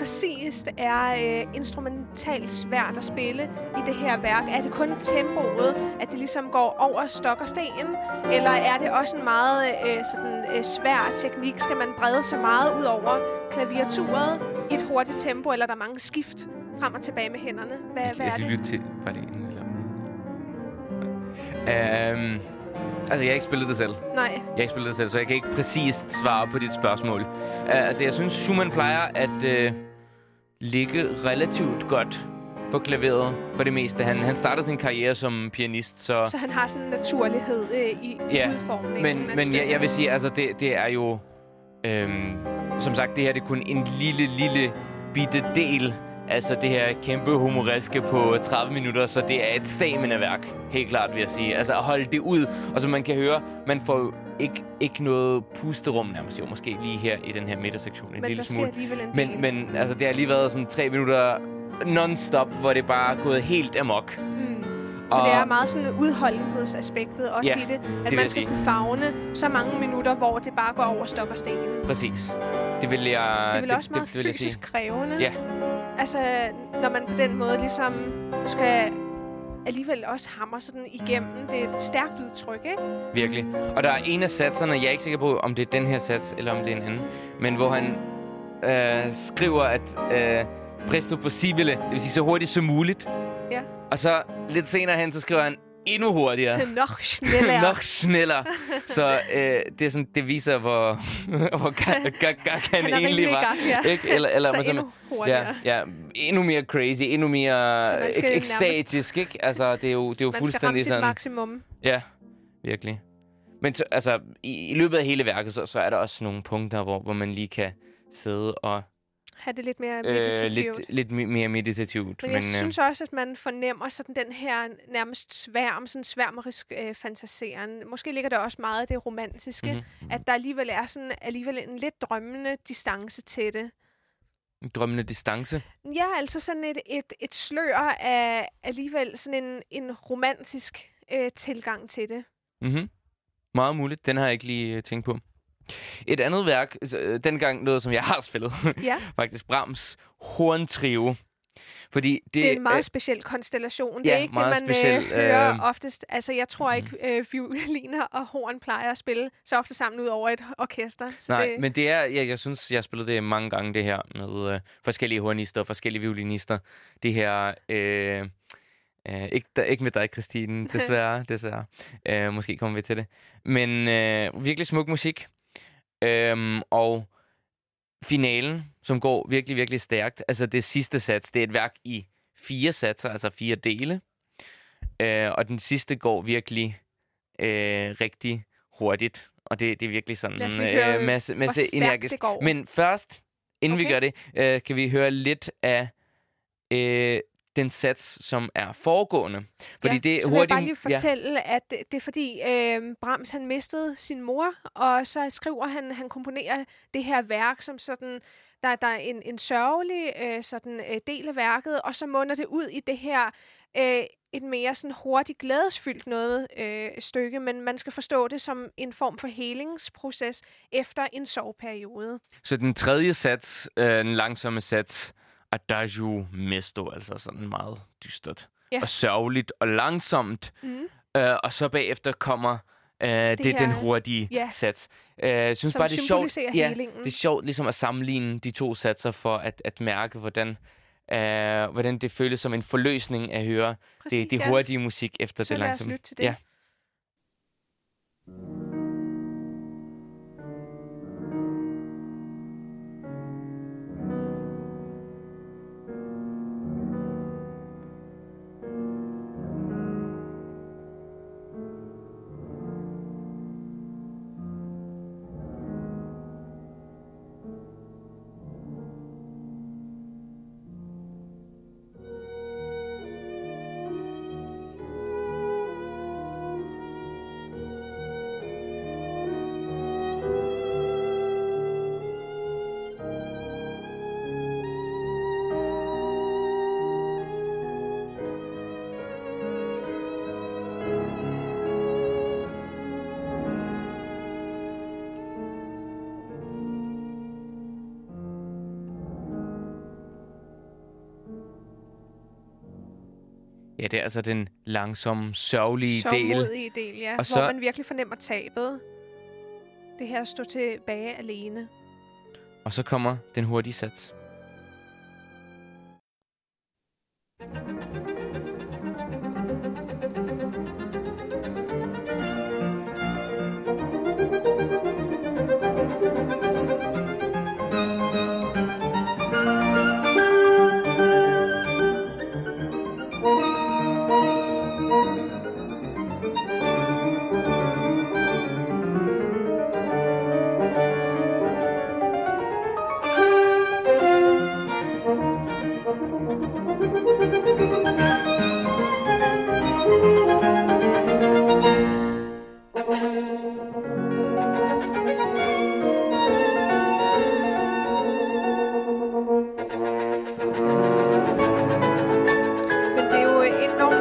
[SPEAKER 2] Præcist er øh, instrumentalt svært at spille i det her værk? Er det kun tempoet, at det ligesom går over stok og sten? Eller er det også en meget øh, sådan, øh, svær teknik? Skal man brede sig meget ud over klaviaturet i et hurtigt tempo, eller er der mange skift frem og tilbage med hænderne? Hvad,
[SPEAKER 3] Jeg,
[SPEAKER 2] hvad
[SPEAKER 3] jeg
[SPEAKER 2] er det?
[SPEAKER 3] lytte til... Var det en eller Um, altså, jeg har ikke spillet det selv.
[SPEAKER 2] Nej.
[SPEAKER 3] Jeg har ikke spillet det selv, så jeg kan ikke præcist svare på dit spørgsmål. Uh, altså, jeg synes, Schumann plejer at uh, ligge relativt godt på klaveret for det meste. Han, han startede sin karriere som pianist, så...
[SPEAKER 2] Så han har sådan en naturlighed øh, i
[SPEAKER 3] Ja,
[SPEAKER 2] udformningen.
[SPEAKER 3] Men, men jeg, jeg vil sige, altså, det, det er jo... Øhm, som sagt, det her det er kun en lille, lille bitte del. Altså det her kæmpe humoreske på 30 minutter, så det er et stamina-værk, helt klart vil jeg sige. Altså at holde det ud, og som man kan høre, man får jo ikke, ikke noget pusterum nærmest, jo måske lige her i den her midtersektion en
[SPEAKER 2] men
[SPEAKER 3] lille smule.
[SPEAKER 2] en.
[SPEAKER 3] Men, men altså, det har lige været sådan tre minutter non-stop, hvor det bare er gået helt amok.
[SPEAKER 2] Mm. Så
[SPEAKER 3] Og-
[SPEAKER 2] det er meget sådan udholdenhedsaspektet også
[SPEAKER 3] Ja,
[SPEAKER 2] i det, at
[SPEAKER 3] vil
[SPEAKER 2] man skal
[SPEAKER 3] sige.
[SPEAKER 2] kunne fagne så mange minutter, hvor det bare går over stok og sten. Det
[SPEAKER 3] Præcis. Det vil jeg,
[SPEAKER 2] er vel også meget
[SPEAKER 3] det vil jeg sige.
[SPEAKER 2] fysisk krævende.
[SPEAKER 3] Ja.
[SPEAKER 2] Altså, når man på den måde ligesom skal alligevel også hammer sådan igennem. Det er et stærkt udtryk, ikke?
[SPEAKER 3] Virkelig. Og der er en af satserne, jeg er ikke sikker på, om det er den her sats, eller om det er en anden, men hvor han øh, skriver, at øh, presto possibile, det vil sige så hurtigt som muligt.
[SPEAKER 2] Ja.
[SPEAKER 3] Og så lidt senere hen, så skriver han endnu hurtigere.
[SPEAKER 2] Nok schneller.
[SPEAKER 3] Nok schneller. Så øh, det, er sådan, det viser, hvor, hvor gak, gak, gak han,
[SPEAKER 2] Han
[SPEAKER 3] egentlig var.
[SPEAKER 2] gak, ja.
[SPEAKER 3] Ikke? Eller, eller
[SPEAKER 2] Så
[SPEAKER 3] man sådan-
[SPEAKER 2] endnu hurtigere.
[SPEAKER 3] Ja, ja, endnu mere crazy, endnu mere
[SPEAKER 2] man skal
[SPEAKER 3] ek-
[SPEAKER 2] nærmest-
[SPEAKER 3] ekstatisk, ikke? Altså, det er jo, det er jo
[SPEAKER 2] Man skal
[SPEAKER 3] fuldstændig sådan...
[SPEAKER 2] maksimum.
[SPEAKER 3] Ja, virkelig. Men så, altså, i, i løbet af hele værket, så, så er der også nogle punkter, hvor, hvor man lige kan sidde og
[SPEAKER 2] Have det lidt mere
[SPEAKER 3] øh,
[SPEAKER 2] meditativt.
[SPEAKER 3] lidt, lidt mi- mere meditativt.
[SPEAKER 2] Men jeg
[SPEAKER 3] øh,
[SPEAKER 2] synes også, at man fornemmer sådan den her nærmest sværm, sådan sværmerisk øh, fantaseren. Måske ligger der også meget af det romantiske,
[SPEAKER 3] Mhm.
[SPEAKER 2] mm-hmm. at der alligevel er sådan alligevel en lidt drømmende distance til det.
[SPEAKER 3] en drømmende distance.
[SPEAKER 2] Ja, altså sådan et, et, et slør af alligevel sådan en, en romantisk øh, tilgang til det.
[SPEAKER 3] Mm-hmm. Meget muligt. Den har jeg ikke lige øh, tænkt på. Et andet værk, altså, øh, dengang noget, som jeg har spillet,
[SPEAKER 2] Ja,
[SPEAKER 3] faktisk Brahms Horntrio. Fordi det,
[SPEAKER 2] det er en meget
[SPEAKER 3] øh,
[SPEAKER 2] speciel konstellation. Det
[SPEAKER 3] ja,
[SPEAKER 2] er ikke det, man
[SPEAKER 3] speciel,
[SPEAKER 2] øh, hører
[SPEAKER 3] øh,
[SPEAKER 2] oftest. Altså, jeg tror ikke, øh, violiner og horn plejer at spille så ofte sammen ud over et orkester. Så
[SPEAKER 3] Nej,
[SPEAKER 2] det,
[SPEAKER 3] men det er, jeg, jeg synes, jeg har spillet det mange gange, det her med øh, forskellige hornister og forskellige violinister. Det her, øh, øh, ikke, der, ikke med dig, Christine, desværre, desværre. Øh, måske kommer vi til det. Men øh, virkelig smuk musik. Øhm, og finalen, som går virkelig, virkelig stærkt. Altså det sidste sats, det er et værk i fire satser, altså fire dele. Øh, og den sidste går virkelig øh, rigtig hurtigt. Og det, det er virkelig sådan
[SPEAKER 2] lige høre,
[SPEAKER 3] øh, masse, masse energisk. Men først, inden okay. vi gør det, øh, kan vi høre lidt af øh, den sats, som er foregående. Fordi
[SPEAKER 2] ja,
[SPEAKER 3] det
[SPEAKER 2] så vil jeg
[SPEAKER 3] hurtigt...
[SPEAKER 2] bare lige fortælle, ja. at det, det er fordi øh, Brahms han mistede sin mor, og så skriver han, han komponerer det her værk som sådan, der, der er en, en sørgelig øh, sådan, øh, del af værket, og så munder det ud i det her øh, et mere sådan hurtigt glædesfyldt noget øh, stykke, men man skal forstå det som en form for helingsproces efter en soveperiode.
[SPEAKER 3] Så den tredje sats, øh, den langsomme sats, Adagio Mesto, altså sådan meget dystert
[SPEAKER 2] Ja.
[SPEAKER 3] og sørgeligt og langsomt.
[SPEAKER 2] Mm.
[SPEAKER 3] Øh, og så bagefter kommer øh, det, det
[SPEAKER 2] her-
[SPEAKER 3] den hurtige
[SPEAKER 2] ja.
[SPEAKER 3] sats. Øh, jeg synes
[SPEAKER 2] Som
[SPEAKER 3] bare, det er sjovt. Ja,
[SPEAKER 2] helingen.
[SPEAKER 3] det er sjovt ligesom at sammenligne de to satser for at, at mærke, hvordan, øh, hvordan det føles som en forløsning at høre
[SPEAKER 2] Præcis,
[SPEAKER 3] det, det
[SPEAKER 2] ja.
[SPEAKER 3] hurtige musik efter
[SPEAKER 2] Så
[SPEAKER 3] det
[SPEAKER 2] lad os
[SPEAKER 3] langsomme.
[SPEAKER 2] lytte til det.
[SPEAKER 3] Ja. Ja, det er altså den langsomme, sørgelige del.
[SPEAKER 2] modige del, ja.
[SPEAKER 3] Og
[SPEAKER 2] hvor
[SPEAKER 3] så-
[SPEAKER 2] man virkelig fornemmer tabet. Det her at stå tilbage alene.
[SPEAKER 3] Og så kommer den hurtige sats.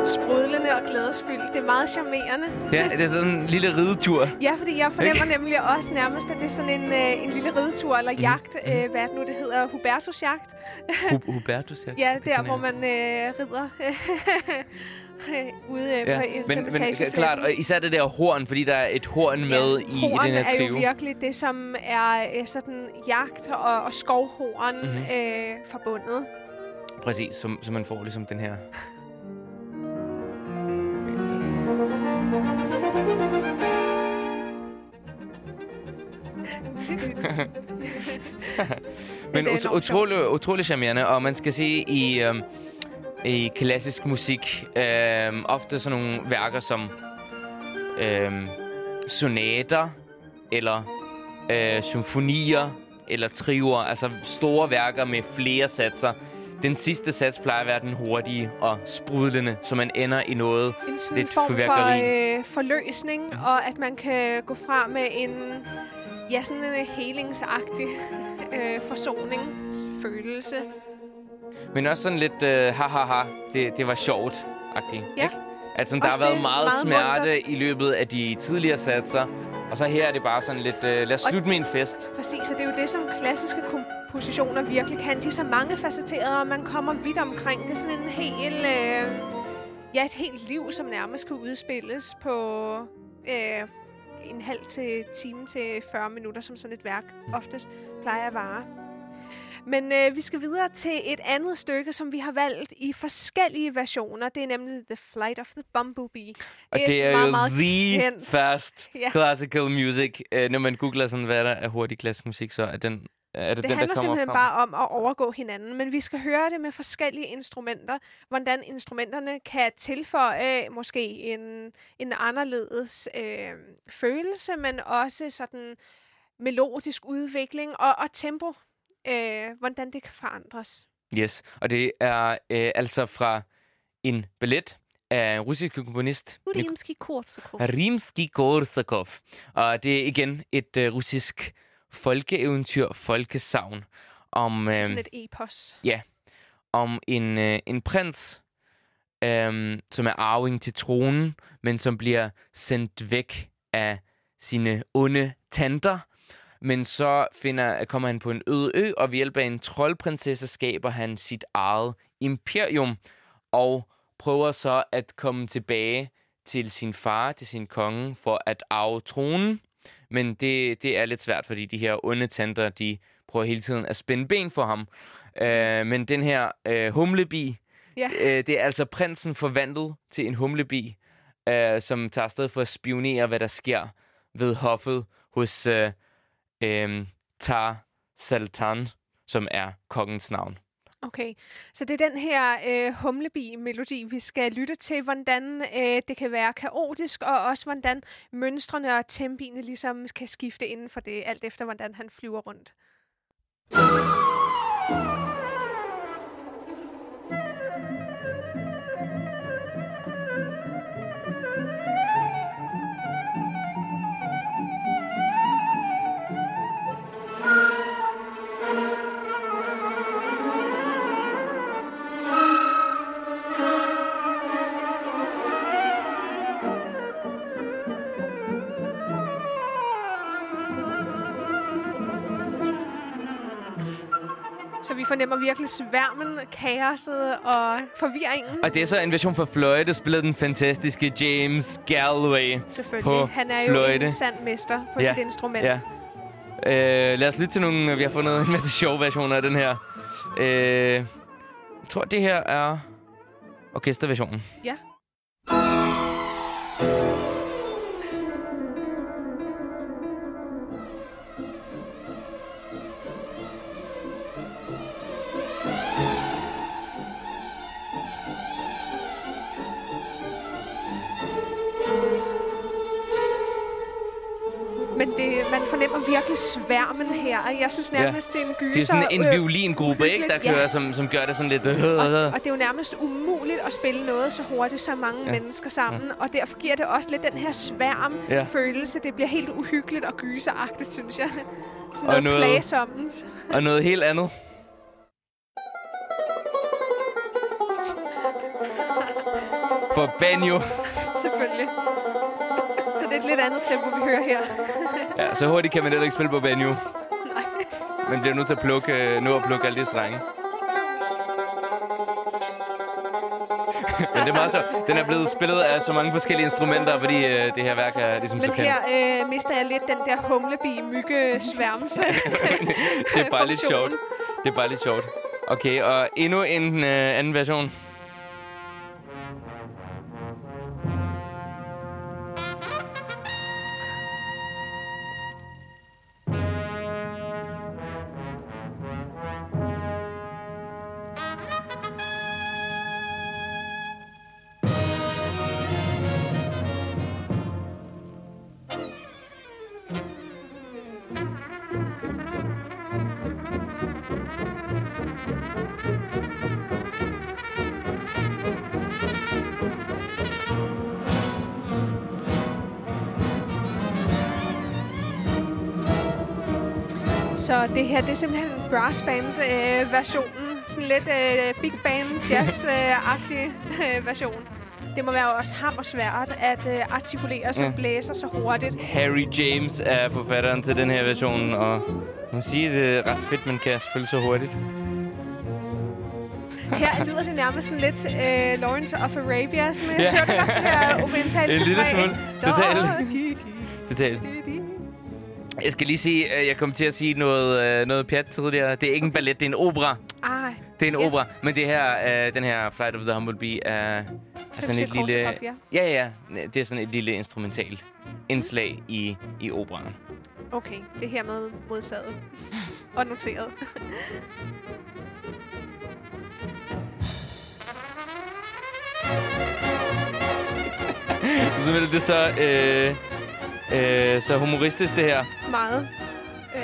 [SPEAKER 2] Sprudlende og glædesfyldt. Det er meget charmerende.
[SPEAKER 3] Ja, det er sådan en lille ridetur.
[SPEAKER 2] Ja, fordi jeg fornemmer nemlig også nærmest, at det er sådan en, øh, en lille ridetur eller
[SPEAKER 3] Mhm.
[SPEAKER 2] jagt. Øh, hvad er det nu, det hedder? Hubertus jagt.
[SPEAKER 3] Hu- Hubertus, ja.
[SPEAKER 2] Ja,
[SPEAKER 3] det
[SPEAKER 2] der, hvor man øh, rider ude øh,
[SPEAKER 3] Ja,
[SPEAKER 2] på en
[SPEAKER 3] men, men klart, og især det der horn, fordi der er et horn med i, i
[SPEAKER 2] horn
[SPEAKER 3] den her
[SPEAKER 2] er jo
[SPEAKER 3] trio.
[SPEAKER 2] virkelig det, som er øh, sådan jagt og, og skovhorn
[SPEAKER 3] Mhm.
[SPEAKER 2] mm-hmm. øh, forbundet.
[SPEAKER 3] Præcis, som, som man får ligesom den her. Men ut- utrolig, utrolig charmerende, og man skal sige i, øhm, i klassisk musik, øhm, ofte sådan nogle værker som øhm, sonater, eller øh, symfonier, eller triver, altså store værker med flere satser. Den sidste sats plejer at være den hurtige og sprudlende, så man ender i noget
[SPEAKER 2] En sådan
[SPEAKER 3] lidt
[SPEAKER 2] form for øh, forløsning, og at man kan gå fra med en, ja, sådan en helingsagtig øh, forsoningsfølelse.
[SPEAKER 3] Men også sådan lidt, øh, ha ha ha, det, det var sjovt-agtigt.
[SPEAKER 2] Ja.
[SPEAKER 3] Ikke? Altså, der
[SPEAKER 2] Også
[SPEAKER 3] har været meget,
[SPEAKER 2] meget
[SPEAKER 3] smerte
[SPEAKER 2] muntert.
[SPEAKER 3] i løbet af de tidligere satser. Og så her er det bare sådan lidt, øh, lad os
[SPEAKER 2] Og-
[SPEAKER 3] slutte med en fest.
[SPEAKER 2] Præcis, og det er jo det, som klassiske kompositioner virkelig kan. De er så mange og man kommer vidt omkring. Det er sådan en hel, øh, ja, et helt liv, som nærmest kan udspilles på øh, en halv til time til 40 minutter, som sådan et værk oftest plejer at vare. Men øh, vi skal videre til et andet stykke, som vi har valgt i forskellige versioner. Det er nemlig The Flight of the Bumblebee.
[SPEAKER 3] Og
[SPEAKER 2] Et
[SPEAKER 3] det er
[SPEAKER 2] meget,
[SPEAKER 3] jo
[SPEAKER 2] meget
[SPEAKER 3] the
[SPEAKER 2] kendt.
[SPEAKER 3] fast
[SPEAKER 2] Ja.
[SPEAKER 3] classical music. Øh, når man googler sådan, hvad der er hurtig klassisk musik, så er, den, er det,
[SPEAKER 2] Det
[SPEAKER 3] den, der
[SPEAKER 2] handler
[SPEAKER 3] kommer
[SPEAKER 2] simpelthen
[SPEAKER 3] frem.
[SPEAKER 2] bare om at overgå hinanden, men vi skal høre det med forskellige instrumenter, hvordan instrumenterne kan tilføje måske en, en anderledes øh, følelse, men også sådan melodisk udvikling og, og tempo, øh, hvordan det kan forandres.
[SPEAKER 3] Yes, og det er øh, altså fra en ballet af en russisk komponist.
[SPEAKER 2] Rimsky-Korsakov.
[SPEAKER 3] Rimsky-Korsakov. Og det er igen et øh, russisk folkeeventyr, folkesavn om,
[SPEAKER 2] Så
[SPEAKER 3] øh,
[SPEAKER 2] sådan et epos.
[SPEAKER 3] om en, øh, en prins, øh, som er arving til tronen, men som bliver sendt væk af sine onde tanter. Men så finder, kommer han på en øde ø, og ved hjælp af en troldprinsesse skaber han sit eget imperium, og prøver så at komme tilbage til sin far, til sin konge, for at arve tronen. Men det, det er lidt svært, fordi de her onde tanter, de prøver hele tiden at spænde ben for ham. Øh, men den her øh, humlebi,
[SPEAKER 2] Ja.
[SPEAKER 3] øh, det er altså prinsen forvandlet til en humlebi, øh, som tager afsted for at spionere, hvad der sker ved hoffet hos øh, øh, Tar Sultan, som er kongens navn.
[SPEAKER 2] Okay, så det er den her øh, humlebi-melodi, vi skal lytte til, hvordan øh, det kan være kaotisk, og også hvordan mønstrene og tempiene ligesom kan skifte inden for det, alt efter hvordan han flyver rundt. Fornemmer virkelig sværmen, kaoset og forvirringen,
[SPEAKER 3] Og det er så en version for fløjte, spiller den fantastiske James Galway.
[SPEAKER 2] selvfølgelig.
[SPEAKER 3] på
[SPEAKER 2] Han er jo
[SPEAKER 3] fløjte.
[SPEAKER 2] en sand mester på
[SPEAKER 3] Ja,
[SPEAKER 2] sit instrument.
[SPEAKER 3] Ja. Øh, lad os lytte til nogle... Vi har fundet en masse sjove versioner af den her. Øh, jeg tror, det her er orkesterversionen.
[SPEAKER 2] Ja. Sværmen her, jeg synes
[SPEAKER 3] Ja.
[SPEAKER 2] nærmest, det er en gyser.
[SPEAKER 3] Det er sådan en
[SPEAKER 2] øh,
[SPEAKER 3] violingruppe, ikke, der
[SPEAKER 2] uhyggeligt, ja.
[SPEAKER 3] kører, som, som gør det sådan lidt... Øh,
[SPEAKER 2] Og,
[SPEAKER 3] øh.
[SPEAKER 2] og det er jo nærmest umuligt at spille noget så hurtigt, så mange
[SPEAKER 3] Ja.
[SPEAKER 2] ja. mennesker sammen. Ja. Og derfor giver det også lidt den her
[SPEAKER 3] Ja.
[SPEAKER 2] sværm-følelse. Det bliver helt uhyggeligt og gyseragtigt, synes jeg. Sådan
[SPEAKER 3] Og
[SPEAKER 2] noget,
[SPEAKER 3] noget-
[SPEAKER 2] plagsomt.
[SPEAKER 3] Og noget helt andet. For banjo.
[SPEAKER 2] Selvfølgelig. Så det er et lidt andet tempo, vi hører her.
[SPEAKER 3] Ja, så hurtigt kan man heller ikke spille på banjo.
[SPEAKER 2] Nej.
[SPEAKER 3] Man bliver nødt til at plukke, øh, nå at plukke alle de strenge. Men det er meget sjovt. Den er blevet spillet af så mange forskellige instrumenter, fordi øh, det her værk er ligesom
[SPEAKER 2] Men
[SPEAKER 3] så kendt.
[SPEAKER 2] her øh, mister jeg lidt den der humlebi mygge sværmelse.
[SPEAKER 3] Det er bare lidt sjovt. Det er bare lidt sjovt. Okay, og endnu en øh, anden version.
[SPEAKER 2] Det her, det er simpelthen brass band øh. Sådan lidt øh, big band jazz-agtig øh, version. Det må være også hammer svært at øh, artikulere som
[SPEAKER 3] Ja.
[SPEAKER 2] blæser så hurtigt.
[SPEAKER 3] Harry James er forfatteren til den her version, og jeg må sige, det er ret fedt, man kan spille så hurtigt.
[SPEAKER 2] Her lyder det nærmest sådan lidt øh, Lawrence of Arabia. Sådan,
[SPEAKER 3] Ja.
[SPEAKER 2] Hørte du også det her orientalske
[SPEAKER 3] En lille smule. Totalt. Totalt. Jeg skal lige sige, at jeg kom til at sige noget, øh, noget pjat tidligere. Det er ikke en ballet, det er en opera.
[SPEAKER 2] Ej,
[SPEAKER 3] Det er en
[SPEAKER 2] Ja.
[SPEAKER 3] opera, men det her, øh, den her Flight of the Humblebee er, er sådan et lille...
[SPEAKER 2] Ja.
[SPEAKER 3] Ja, ja. Det er sådan et lille instrumental indslag i, i operaen.
[SPEAKER 2] okay. Det er hermed modtaget. Og noteret.
[SPEAKER 3] Så det så, øh, øh, så humoristisk, det her.
[SPEAKER 2] Meget. Øh,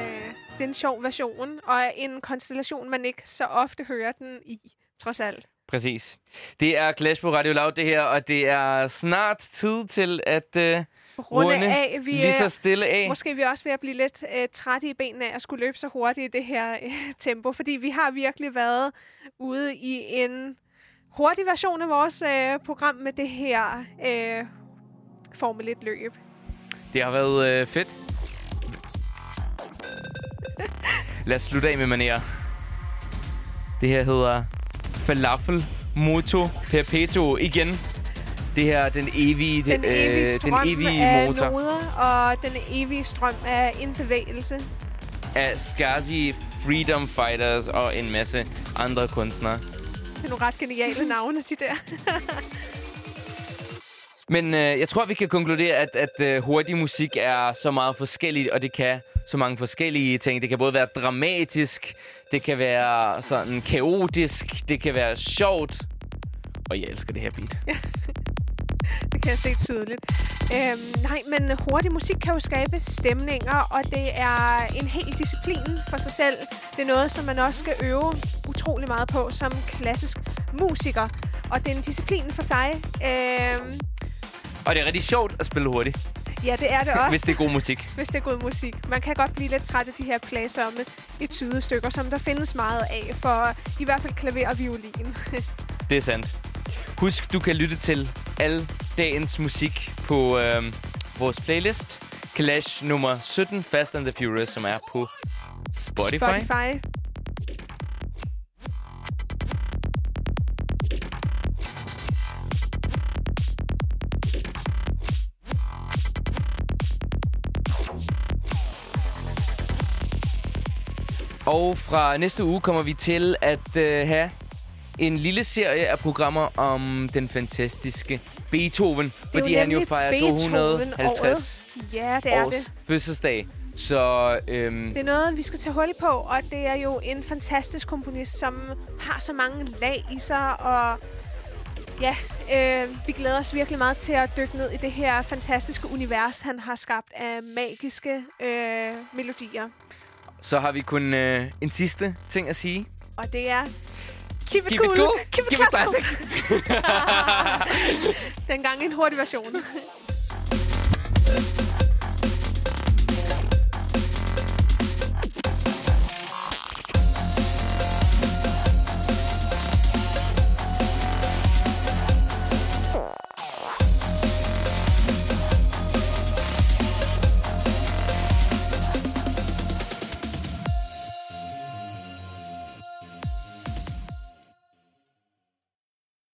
[SPEAKER 2] det er en sjov version, og en konstellation, man ikke så ofte hører den i, trods alt.
[SPEAKER 3] Præcis. Det er Clash på Radio Loud, det her, og det er snart tid til at øh,
[SPEAKER 2] Runde
[SPEAKER 3] runde
[SPEAKER 2] af, vi
[SPEAKER 3] lige så
[SPEAKER 2] er
[SPEAKER 3] stille af.
[SPEAKER 2] måske vi også ved at blive lidt øh, trætte i benene af at skulle løbe så hurtigt i det her øh, tempo, fordi vi har virkelig været ude i en hurtig version af vores øh, program med det her øh, Formel 1 løb.
[SPEAKER 3] Det har været øh, fedt. Lad os slutte af med manerer. Det her hedder Falafel Moto Perpetuo igen. Det her er den evige,
[SPEAKER 2] Den evige
[SPEAKER 3] øh, den evige
[SPEAKER 2] af
[SPEAKER 3] motor
[SPEAKER 2] noder, og den evige strøm af en bevægelse.
[SPEAKER 3] af Skazi Freedom Fighters og en masse andre kunstnere.
[SPEAKER 2] Det er nogle ret geniale navne, de der.
[SPEAKER 3] Men øh, jeg tror, vi kan konkludere, at, at øh, hurtig musik er så meget forskelligt, og det kan så mange forskellige ting. Det kan både være dramatisk, det kan være sådan kaotisk, det kan være sjovt. Og jeg elsker det her beat.
[SPEAKER 2] Det kan jeg se tydeligt. Øhm, nej, men hurtig musik kan jo skabe stemninger, og det er en hel disciplin for sig selv. Det er noget, som man også skal øve utrolig meget på som klassisk musiker. Og det er en disciplin for sig. Øhm,
[SPEAKER 3] og det er rigtig sjovt at spille hurtigt,
[SPEAKER 2] ja, det er det også.
[SPEAKER 3] hvis det er god musik.
[SPEAKER 2] hvis det er god musik. Man kan godt blive lidt træt af de her plagsomme i tydestykker, som der findes meget af for i hvert fald klaver og violin.
[SPEAKER 3] Det er sandt. Husk, du kan lytte til al dagens musik på øhm, vores playlist. Clash nummer 17, Fast and the Furious, som er på Spotify.
[SPEAKER 2] Spotify.
[SPEAKER 3] Og fra næste uge kommer vi til at øh, have en lille serie af programmer om den fantastiske Beethoven.
[SPEAKER 2] Det er
[SPEAKER 3] fordi han jo fejrer
[SPEAKER 2] Beethoven-året.
[SPEAKER 3] 250
[SPEAKER 2] Ja, det er
[SPEAKER 3] års
[SPEAKER 2] det.
[SPEAKER 3] fødselsdag. Så øhm,
[SPEAKER 2] Det er noget, vi skal tage hul på, og det er jo en fantastisk komponist, som har så mange lag i sig, og ja, øh, vi glæder os virkelig meget til at dykke ned i det her fantastiske univers, han har skabt af magiske øh, melodier.
[SPEAKER 3] Så har vi kun øh, en sidste ting at sige.
[SPEAKER 2] Og det er... Keep it
[SPEAKER 3] Keep it
[SPEAKER 2] cool.
[SPEAKER 3] cool.
[SPEAKER 2] Keep
[SPEAKER 3] Keep it
[SPEAKER 2] classic. Dengang en hurtig version.